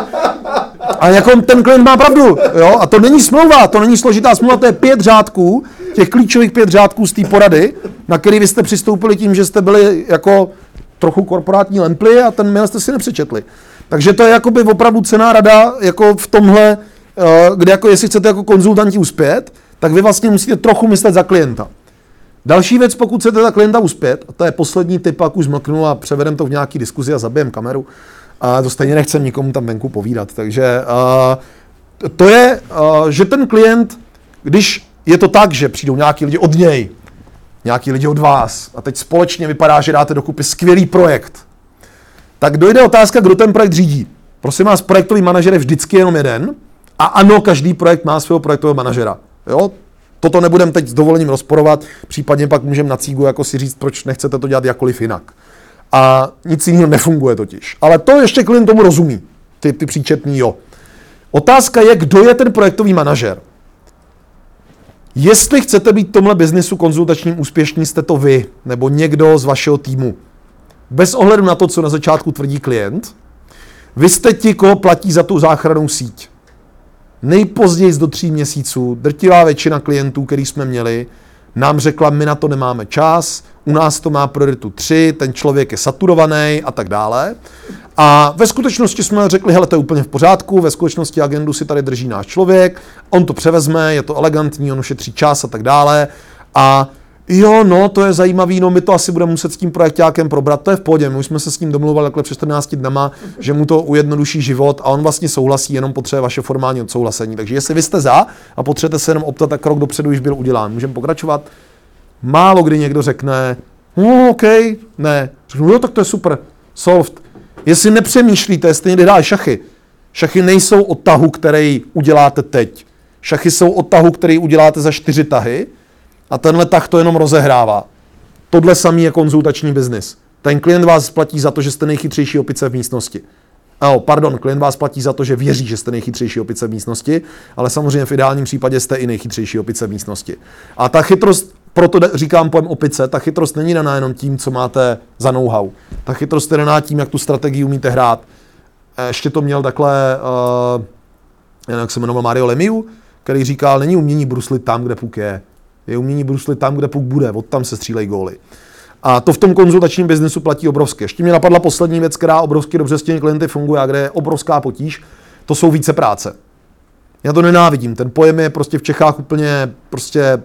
a jako ten klient má pravdu, jo, a to není smlouva, to není složitá smlouva, to je pět řádků, těch klíčových pět řádků z té porady, na který vy jste přistoupili tím, že jste byli jako trochu korporátní lemply a ten mail jste si nepřečetli. Takže to je jakoby opravdu cená rada jako v tomhle, eh, kde jako jestli chcete jako konzultanti uspět, tak vy vlastně musíte trochu myslet za klienta. Další věc, pokud chcete za klienta uspět, a to je poslední tip, pak už zmlknu a převedem to v nějaký diskuzi a zabijem kameru, a to stejně nechcem nikomu tam venku povídat. Takže uh, to je, uh, že ten klient, když je to tak, že přijdou nějaký lidi od něj, nějaký lidi od vás a teď společně vypadá, že dáte dokupy skvělý projekt, tak dojde otázka, kdo ten projekt řídí. Prosím vás, projektový manažer je vždycky jenom jeden A ano, každý projekt má svého projektového manažera. Jo? Toto nebudem teď s dovolením rozporovat, případně pak můžeme na cígu jako si říct, proč nechcete to dělat jakkoliv jinak. A nic jiného nefunguje totiž. Ale to ještě klient tomu rozumí, ty, ty příčetní jo. Otázka je, kdo je ten projektový manažer. Jestli chcete být v tomhle biznisu konzultačním úspěšní, jste to vy nebo někdo z vašeho týmu. Bez ohledu na to, co na začátku tvrdí klient, vy jste ti, koho platí za tu záchranou síť. Nejpozději do tří měsíců drtivá většina klientů, který jsme měli, nám řekla, my na to nemáme čas, u nás to má prioritu 3, ten člověk je saturovaný a tak dále. A ve skutečnosti jsme řekli, hele, to je úplně v pořádku, ve skutečnosti agendu si tady drží náš člověk, on to převezme, je to elegantní, on ušetří čas a tak dále. A jo, no, to je zajímavý, no my to asi budeme muset s tím projektákem probrat, to je v pohodě, my už jsme se s ním domluvali takhle přes 14 dnama, že mu to ujednoduší život a on vlastně souhlasí, jenom potřebuje vaše formální odsouhlasení. Takže jestli vy jste za a potřebujete se jenom optat, tak krok dopředu už byl udělán. Můžeme pokračovat? Málo kdy někdo řekne, no, OK, ne. Řeknu, jo, tak to je super, soft. Jestli nepřemýšlíte, jestli někdy hráli šachy, šachy nejsou o tahu, který uděláte teď. Šachy jsou o tahu, který uděláte za čtyři tahy a tenhle tah to jenom rozehrává. Tohle samý je konzultační biznis. Ten klient vás platí za to, že jste nejchytřejší opice v místnosti. Oh, pardon, klient vás platí za to, že věří, že jste nejchytřejší opice v místnosti, ale samozřejmě v ideálním případě jste i nejchytřejší opice v místnosti. A ta chytrost, proto říkám pojem opice, ta chytrost není daná jenom tím, co máte za know-how. Ta chytrost je daná tím, jak tu strategii umíte hrát. Ještě to měl takhle, uh, jak se jmenoval Mario Lemiu, který říkal, není umění bruslit tam, kde puk je. Je umění bruslit tam, kde puk bude, od tam se střílejí góly. A to v tom konzultačním biznesu platí obrovské. Ještě mě napadla poslední věc, která obrovsky dobře s těmi klienty funguje a kde je obrovská potíž, to jsou více práce. Já to nenávidím, ten pojem je prostě v Čechách úplně prostě,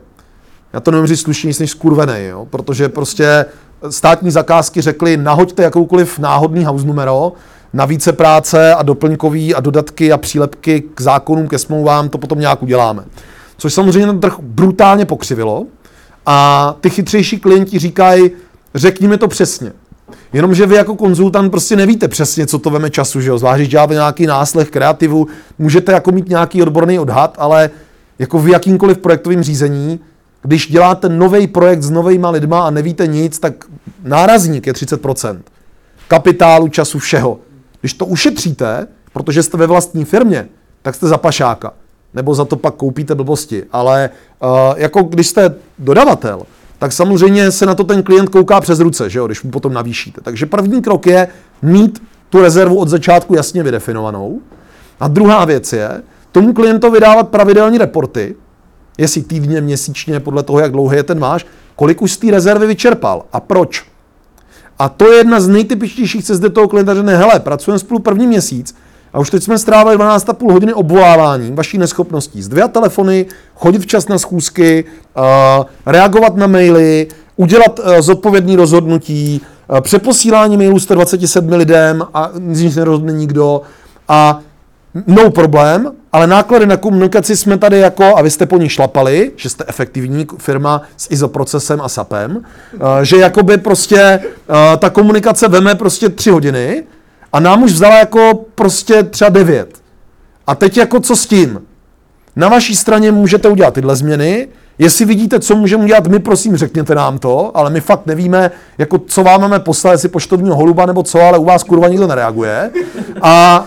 já to nevím říct slušně, než skurvený, jo? protože prostě státní zakázky řekly, nahoďte jakoukoliv náhodný house numero, na více práce a doplňkový a dodatky a přílepky k zákonům, ke smlouvám, to potom nějak uděláme. Což samozřejmě ten trh brutálně pokřivilo a ty chytřejší klienti říkají, řekni mi to přesně. Jenomže vy jako konzultant prostě nevíte přesně, co to veme času, že jo? Zvlášť, když děláte nějaký náslech kreativu, můžete jako mít nějaký odborný odhad, ale jako v jakýmkoliv projektovém řízení, když děláte nový projekt s novejma lidma a nevíte nic, tak nárazník je 30%. Kapitálu, času, všeho. Když to ušetříte, protože jste ve vlastní firmě, tak jste za pašáka. Nebo za to pak koupíte blbosti. Ale uh, jako když jste dodavatel, tak samozřejmě se na to ten klient kouká přes ruce, že jo, když mu potom navýšíte. Takže první krok je mít tu rezervu od začátku jasně vydefinovanou. A druhá věc je tomu klientovi dávat pravidelní reporty, jestli týdně, měsíčně, podle toho, jak dlouhý je ten máš, kolik už z té rezervy vyčerpal a proč. A to je jedna z nejtypičtějších cest do toho klienta, že ne, hele, pracujeme spolu první měsíc a už teď jsme strávili 12,5 hodiny obvoláváním vaší neschopností. Z dvě telefony, chodit včas na schůzky, uh, reagovat na maily, udělat uh, zodpovědný rozhodnutí, uh, přeposílání mailů 127 lidem a z nich nerozhodne nikdo. A no problém, ale náklady na komunikaci jsme tady jako, a vy jste po ní šlapali, že jste efektivní firma s ISO procesem a SAPem, že jakoby prostě ta komunikace veme prostě tři hodiny a nám už vzala jako prostě třeba devět. A teď jako co s tím? Na vaší straně můžete udělat tyhle změny, Jestli vidíte, co můžeme udělat, my prosím řekněte nám to, ale my fakt nevíme, jako co vám máme poslat, jestli poštovního holuba nebo co, ale u vás kurva nikdo nereaguje. A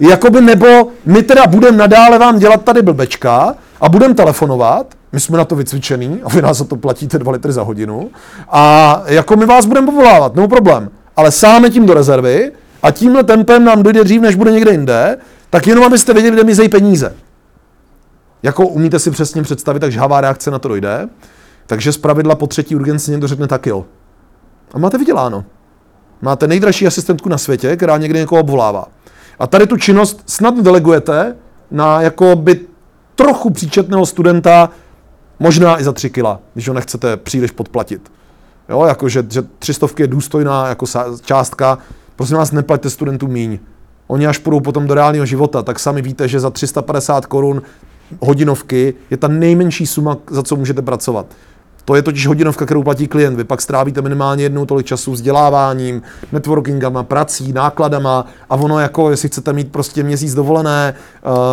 uh, jakoby nebo my teda budeme nadále vám dělat tady blbečka a budeme telefonovat, my jsme na to vycvičený a vy nás za to platíte 2 litry za hodinu a jako my vás budeme povolávat, no problém, ale sáme tím do rezervy a tímhle tempem nám dojde dřív, než bude někde jinde, tak jenom abyste věděli, kde mizejí peníze. Jako umíte si přesně představit, tak žhavá reakce na to dojde. Takže z pravidla po třetí urgenci někdo řekne tak jo. A máte vyděláno. Máte nejdražší asistentku na světě, která někdy někoho obvolává. A tady tu činnost snad delegujete na jako by trochu příčetného studenta, možná i za tři kila, když ho nechcete příliš podplatit. Jo, jako že, že třistovky je důstojná jako částka, prosím vás, neplaťte studentům míň. Oni až půjdou potom do reálného života, tak sami víte, že za 350 korun hodinovky je ta nejmenší suma, za co můžete pracovat. To je totiž hodinovka, kterou platí klient. Vy pak strávíte minimálně jednou tolik času vzděláváním, networkingama, prací, nákladama a ono jako, jestli chcete mít prostě měsíc dovolené,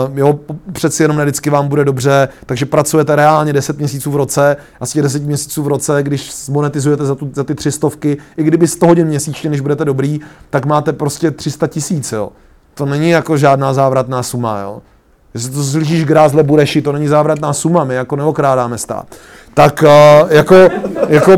uh, jo, přeci jenom ne vždycky vám bude dobře, takže pracujete reálně 10 měsíců v roce a z těch 10 měsíců v roce, když monetizujete za, tu, za ty tři stovky, i kdyby 100 hodin měsíčně, než budete dobrý, tak máte prostě 300 tisíc, jo. To není jako žádná závratná suma, jo. Jestli to slyšíš grázle Bureši, to není závratná suma, my jako neokrádáme stát. Tak jako, jako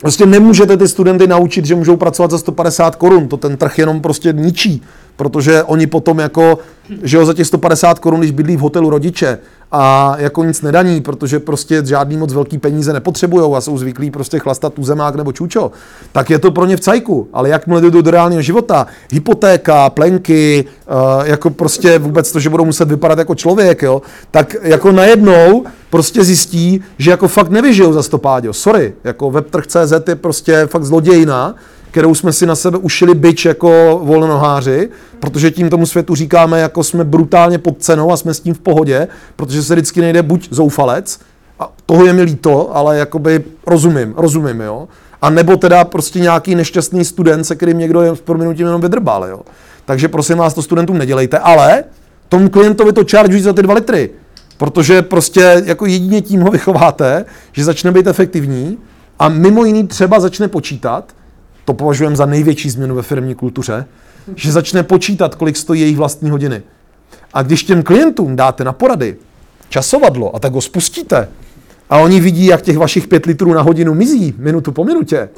prostě nemůžete ty studenty naučit, že můžou pracovat za 150 korun, to ten trh jenom prostě ničí, protože oni potom jako, že jo, za těch 150 korun, když bydlí v hotelu rodiče a jako nic nedaní, protože prostě žádný moc velký peníze nepotřebují a jsou zvyklí prostě chlastat tu zemák nebo čučo, tak je to pro ně v cajku. Ale jakmile jdou do reálného života, hypotéka, plenky, uh, jako prostě vůbec to, že budou muset vypadat jako člověk, jo, tak jako najednou prostě zjistí, že jako fakt nevyžijou za stopáďo. Sorry, jako webtrh.cz je prostě fakt zlodějina, kterou jsme si na sebe ušili byč jako volnoháři, protože tím tomu světu říkáme, jako jsme brutálně pod cenou a jsme s tím v pohodě, protože se vždycky nejde buď zoufalec, a toho je mi líto, ale jakoby rozumím, rozumím, jo. A nebo teda prostě nějaký nešťastný student, se kterým někdo je s prominutím jenom vydrbal, jo. Takže prosím vás, to studentům nedělejte, ale tomu klientovi to charge za ty dva litry. Protože prostě jako jedině tím ho vychováte, že začne být efektivní a mimo jiný třeba začne počítat, to považujeme za největší změnu ve firmní kultuře, že začne počítat, kolik stojí jejich vlastní hodiny. A když těm klientům dáte na porady časovadlo a tak ho spustíte a oni vidí, jak těch vašich pět litrů na hodinu mizí minutu po minutě,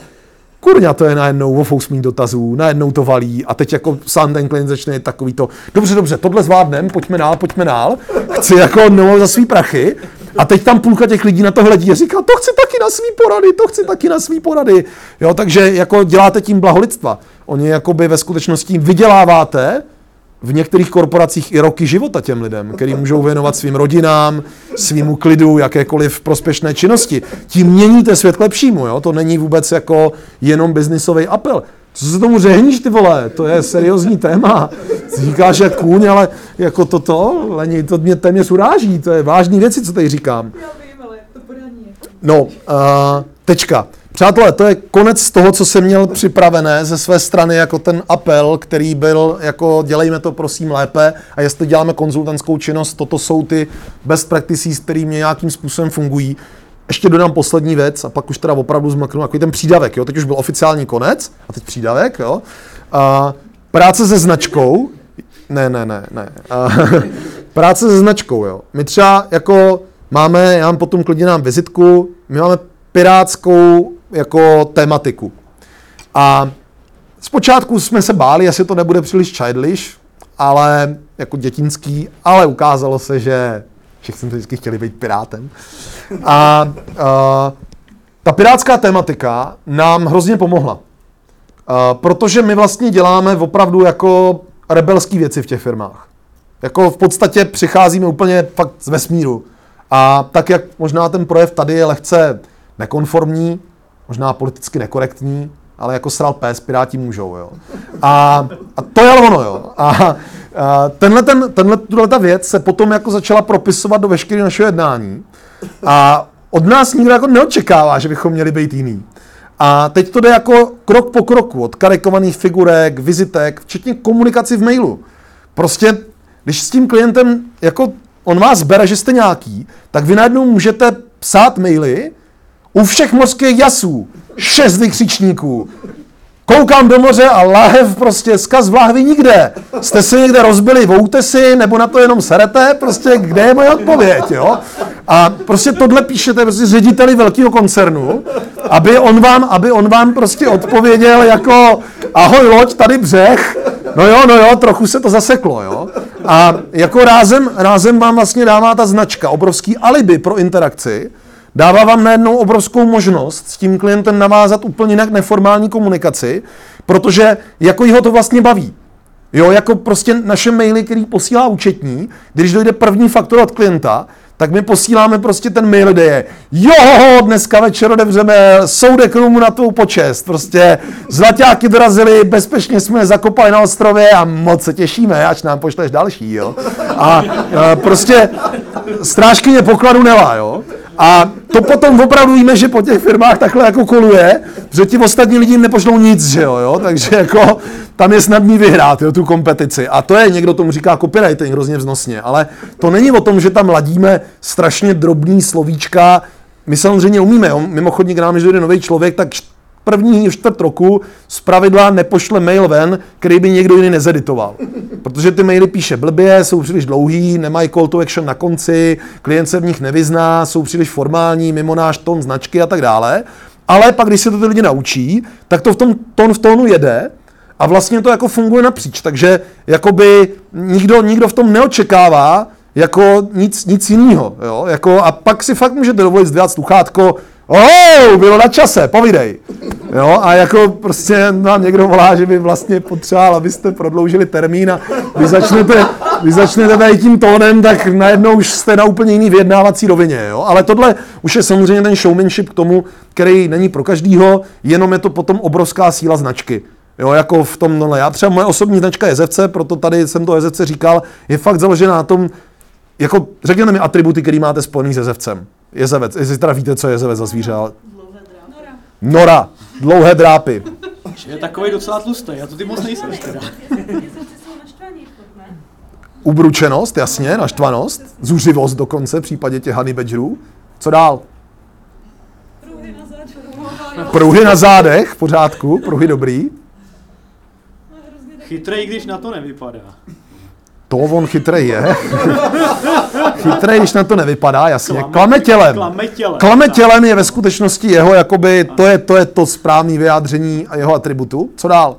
kurňa, to je najednou ofousmí dotazů, najednou to valí a teď jako sám ten klient začne takový to, dobře, dobře, tohle zvládnem, pojďme dál, pojďme dál, chci jako no za svý prachy a teď tam půlka těch lidí na to hledí a říká, to chci taky na svý porady, to chci taky na svý porady. Jo, takže jako děláte tím blaholidstva. Oni jakoby ve skutečnosti vyděláváte v některých korporacích i roky života těm lidem, který můžou věnovat svým rodinám, svýmu klidu, jakékoliv prospěšné činnosti. Tím měníte svět k lepšímu, jo? to není vůbec jako jenom biznisový apel. Co se tomu řehníš, ty vole? To je seriózní téma. Říkáš jak kůň, ale jako toto, Leni, to mě téměř uráží. To je vážný věci, co tady říkám. No, uh, tečka. Přátelé, to je konec toho, co jsem měl připravené ze své strany jako ten apel, který byl jako dělejme to prosím lépe a jestli děláme konzultantskou činnost, toto jsou ty best practices, které mě nějakým způsobem fungují. Ještě dodám poslední věc a pak už teda opravdu zmlknu takový ten přídavek, jo? teď už byl oficiální konec a teď přídavek, jo? A práce se značkou, ne, ne, ne, ne. A, práce se značkou, jo. My třeba jako máme, já mám potom klidně nám vizitku, my máme pirátskou jako tematiku. A zpočátku jsme se báli, jestli to nebude příliš childish, ale jako dětinský, ale ukázalo se, že všichni vždycky chtěli být pirátem. A, a ta pirátská tematika nám hrozně pomohla. A, protože my vlastně děláme opravdu jako rebelské věci v těch firmách. Jako v podstatě přicházíme úplně fakt z vesmíru. A tak, jak možná ten projev tady je lehce nekonformní, možná politicky nekorektní, ale jako sral pes, piráti můžou, jo. A, a to je ono, jo. A, a tenhle, ten, tenhle, tuhle ta věc se potom jako začala propisovat do veškerého našeho jednání a od nás nikdo jako neočekává, že bychom měli být jiný. A teď to jde jako krok po kroku, od karikovaných figurek, vizitek, včetně komunikaci v mailu. Prostě, když s tím klientem, jako on vás bere, že jste nějaký, tak vy najednou můžete psát maily, u všech mořských jasů, šest vykřičníků. Koukám do moře a láhev prostě, zkaz v láhvi nikde. Jste si někde rozbili v si, nebo na to jenom serete, prostě kde je moje odpověď, jo? A prostě tohle píšete prostě řediteli velkého koncernu, aby on vám, aby on vám prostě odpověděl jako ahoj loď, tady břeh, no jo, no jo, trochu se to zaseklo, jo? A jako rázem, rázem vám vlastně dává ta značka obrovský alibi pro interakci, Dává vám najednou obrovskou možnost s tím klientem navázat úplně jinak neformální komunikaci, protože jako jeho to vlastně baví. Jo, jako prostě naše maily, který posílá účetní, když dojde první faktura od klienta, tak my posíláme prostě ten mail, kde je jo, dneska večer odevřeme soudek Rumu na tvou počest. Prostě zlaťáky dorazili, bezpečně jsme zakopali na ostrově a moc se těšíme, až nám pošleš další, jo. A, a prostě strážkyně pokladu Nela, jo. A to potom opravdu víme, že po těch firmách takhle jako koluje, že ti ostatní lidi nepošlou nic, že jo, jo? takže jako tam je snadný vyhrát jo, tu kompetici. A to je, někdo tomu říká copywriting hrozně vznosně, ale to není o tom, že tam ladíme strašně drobný slovíčka, my samozřejmě umíme, jo? mimochodně, když nám dojde nový člověk, tak první čtvrt roku z pravidla nepošle mail ven, který by někdo jiný nezeditoval. Protože ty maily píše blbě, jsou příliš dlouhý, nemají call to action na konci, klient se v nich nevyzná, jsou příliš formální, mimo náš tón značky a tak dále. Ale pak, když se to ty lidi naučí, tak to v tom tón v tónu jede a vlastně to jako funguje napříč. Takže jakoby nikdo, nikdo v tom neočekává jako nic, nic jiného. Jako, a pak si fakt můžete dovolit zdvěhat sluchátko, Oh, bylo na čase, povídej. Jo, a jako prostě nám někdo volá, že by vlastně potřeboval, abyste prodloužili termín a vy začnete, vy začnete tady tím tónem, tak najednou už jste na úplně jiný vyjednávací rovině. Jo? Ale tohle už je samozřejmě ten showmanship k tomu, který není pro každýho, jenom je to potom obrovská síla značky. Jo, jako v tom, no, já třeba moje osobní značka Jezevce, proto tady jsem to Jezevce říkal, je fakt založená na tom, jako řekněte mi atributy, které máte spojený s Jezevcem. Jezevec, jestli teda víte, co je jezevec za zvíře, ale... Nora, dlouhé drápy. Je takový docela tlustý, já to ty moc nejsem teda. Ubručenost, jasně, naštvanost, zuřivost dokonce v případě těch honey badgerů. Co dál? Pruhy na zádech, v pořádku, pruhy dobrý. Chytrej, když na to nevypadá. To on chytrý je. chytrý, když na to nevypadá, jasně. Klame- Klame tělem. klame tělem, Klame tak. tělem je ve skutečnosti jeho, jakoby, to je to, je to správné vyjádření a jeho atributu. Co dál?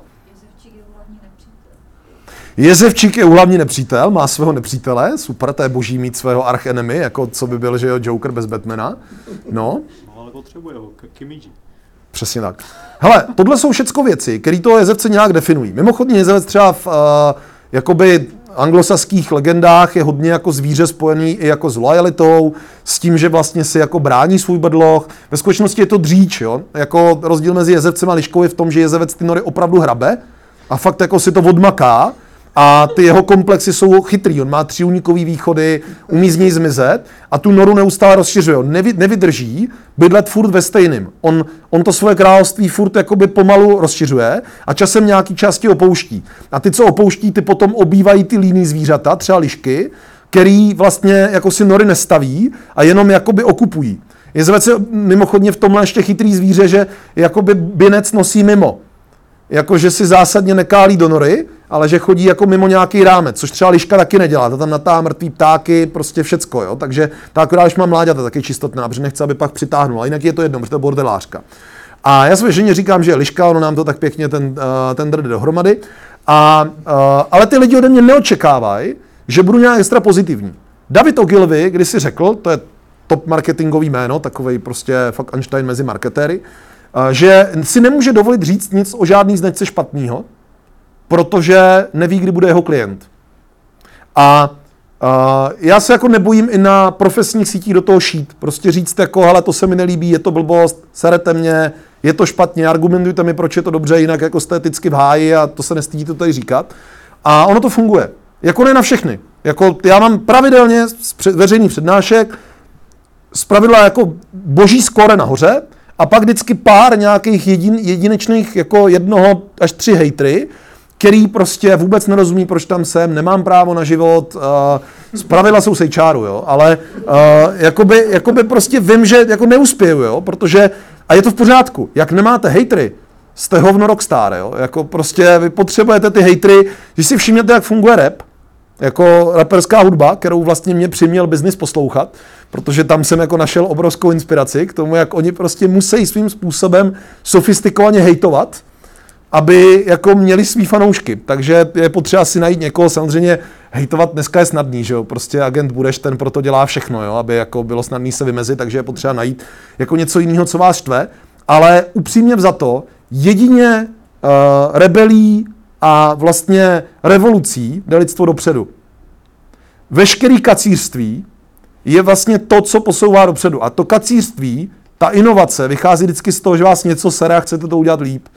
Jezevčík je hlavní nepřítel, má svého nepřítele, super, to je boží mít svého archenemy, jako co by byl, že jo, Joker bez Batmana. No, No ale potřebuje ho, Kimiji. Přesně tak. Hele, tohle jsou všechno věci, které toho jezevce nějak definují. Mimochodně jezevec třeba v uh, jakoby anglosaských legendách je hodně jako zvíře spojený i jako s lojalitou, s tím, že vlastně si jako brání svůj bedloch. Ve skutečnosti je to dříč, jo? Jako rozdíl mezi jezevcem a liškou je v tom, že jezevec ty nory opravdu hrabe a fakt jako si to odmaká a ty jeho komplexy jsou chytrý. On má třiúnikový východy, umí z něj zmizet a tu noru neustále rozšiřuje. On nevy, nevydrží bydlet furt ve stejným. On, on to svoje království furt jakoby pomalu rozšiřuje a časem nějaký části opouští. A ty, co opouští, ty potom obývají ty líný zvířata, třeba lišky, který vlastně jako si nory nestaví a jenom jakoby okupují. Jezevec je mimochodně v tomhle ještě chytrý zvíře, že jakoby binec nosí mimo jako že si zásadně nekálí do nory, ale že chodí jako mimo nějaký rámec, což třeba liška taky nedělá. Ta tam natá mrtvý ptáky, prostě všecko, jo. Takže ta akorát, když má mláďata, tak je čistotná, protože nechce, aby pak přitáhnula. Jinak je to jedno, protože to je bordelářka. A já své ženě říkám, že liška, ono nám to tak pěkně ten, uh, ten drde dohromady. A, uh, ale ty lidi ode mě neočekávají, že budu nějak extra pozitivní. David Ogilvy, když si řekl, to je top marketingový jméno, takový prostě fakt Einstein mezi marketéry, eh, že si nemůže dovolit říct nic o žádný značce špatného, protože neví, kdy bude jeho klient. A uh, já se jako nebojím i na profesních sítích do toho šít. Prostě říct jako, hele, to se mi nelíbí, je to blbost, serete mě, je to špatně, argumentujte mi, proč je to dobře, jinak jako jste eticky v háji a to se nestydíte tady říkat. A ono to funguje. Jako ne na všechny. Jako já mám pravidelně z veřejných přednášek z pravidla jako boží skóre nahoře a pak vždycky pár nějakých jedin, jedinečných jako jednoho až tři hejtry, který prostě vůbec nerozumí, proč tam jsem, nemám právo na život, uh, z pravidla jsou sejčáru, jo, ale uh, jakoby, jakoby prostě vím, že jako neuspěju, jo, protože, a je to v pořádku, jak nemáte hejtry, jste hovno rockstar, jo, jako prostě vy potřebujete ty hejtry, když si všimnete, jak funguje rap, jako raperská hudba, kterou vlastně mě přiměl biznis poslouchat, protože tam jsem jako našel obrovskou inspiraci k tomu, jak oni prostě musí svým způsobem sofistikovaně hejtovat, aby jako měli svý fanoušky. Takže je potřeba si najít někoho, samozřejmě hejtovat dneska je snadný, že jo, prostě agent budeš, ten proto dělá všechno, jo, aby jako bylo snadný se vymezit, takže je potřeba najít jako něco jiného, co vás štve, ale upřímně vzato, jedině uh, rebelí a vlastně revolucí jde lidstvo dopředu. Veškerý kacířství je vlastně to, co posouvá dopředu. A to kacířství, ta inovace, vychází vždycky z toho, že vás něco sere a chcete to udělat líp.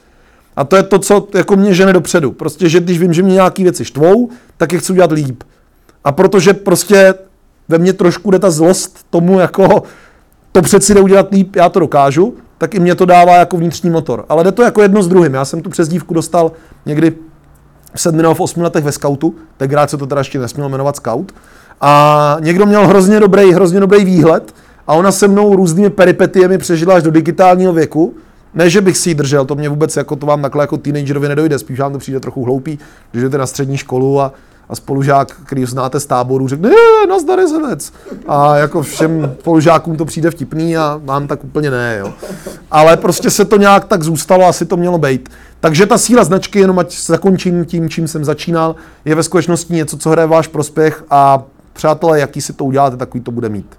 A to je to, co jako mě žene dopředu. Prostě, že když vím, že mě nějaké věci štvou, tak je chci udělat líp. A protože prostě ve mně trošku jde ta zlost tomu, jako to přeci jde udělat líp, já to dokážu, tak i mě to dává jako vnitřní motor. Ale jde to jako jedno s druhým. Já jsem tu přezdívku dostal někdy v sedmi nebo v osmi letech ve scoutu, tenkrát se to teda ještě nesmělo jmenovat scout. A někdo měl hrozně dobrý, hrozně dobrý výhled a ona se mnou různými peripetiemi přežila až do digitálního věku. Ne, že bych si ji držel, to mě vůbec jako to vám takhle jako teenagerovi nedojde, spíš vám to přijde trochu hloupý, když jdete na střední školu a, a spolužák, který znáte z táboru, řekne, ne, nazdar jezevec. A jako všem spolužákům to přijde vtipný a vám tak úplně ne, jo. Ale prostě se to nějak tak zůstalo, asi to mělo být. Takže ta síla značky, jenom ať zakončím tím, čím jsem začínal, je ve skutečnosti něco, co hraje váš prospěch a přátelé, jaký si to uděláte, takový to bude mít.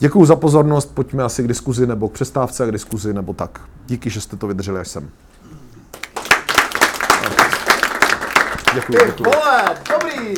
Děkuji za pozornost, pojďme asi k diskuzi nebo k přestávce a k diskuzi nebo tak. Díky, že jste to vydrželi až sem. Děkuji, děkuji. Vole, dobrý!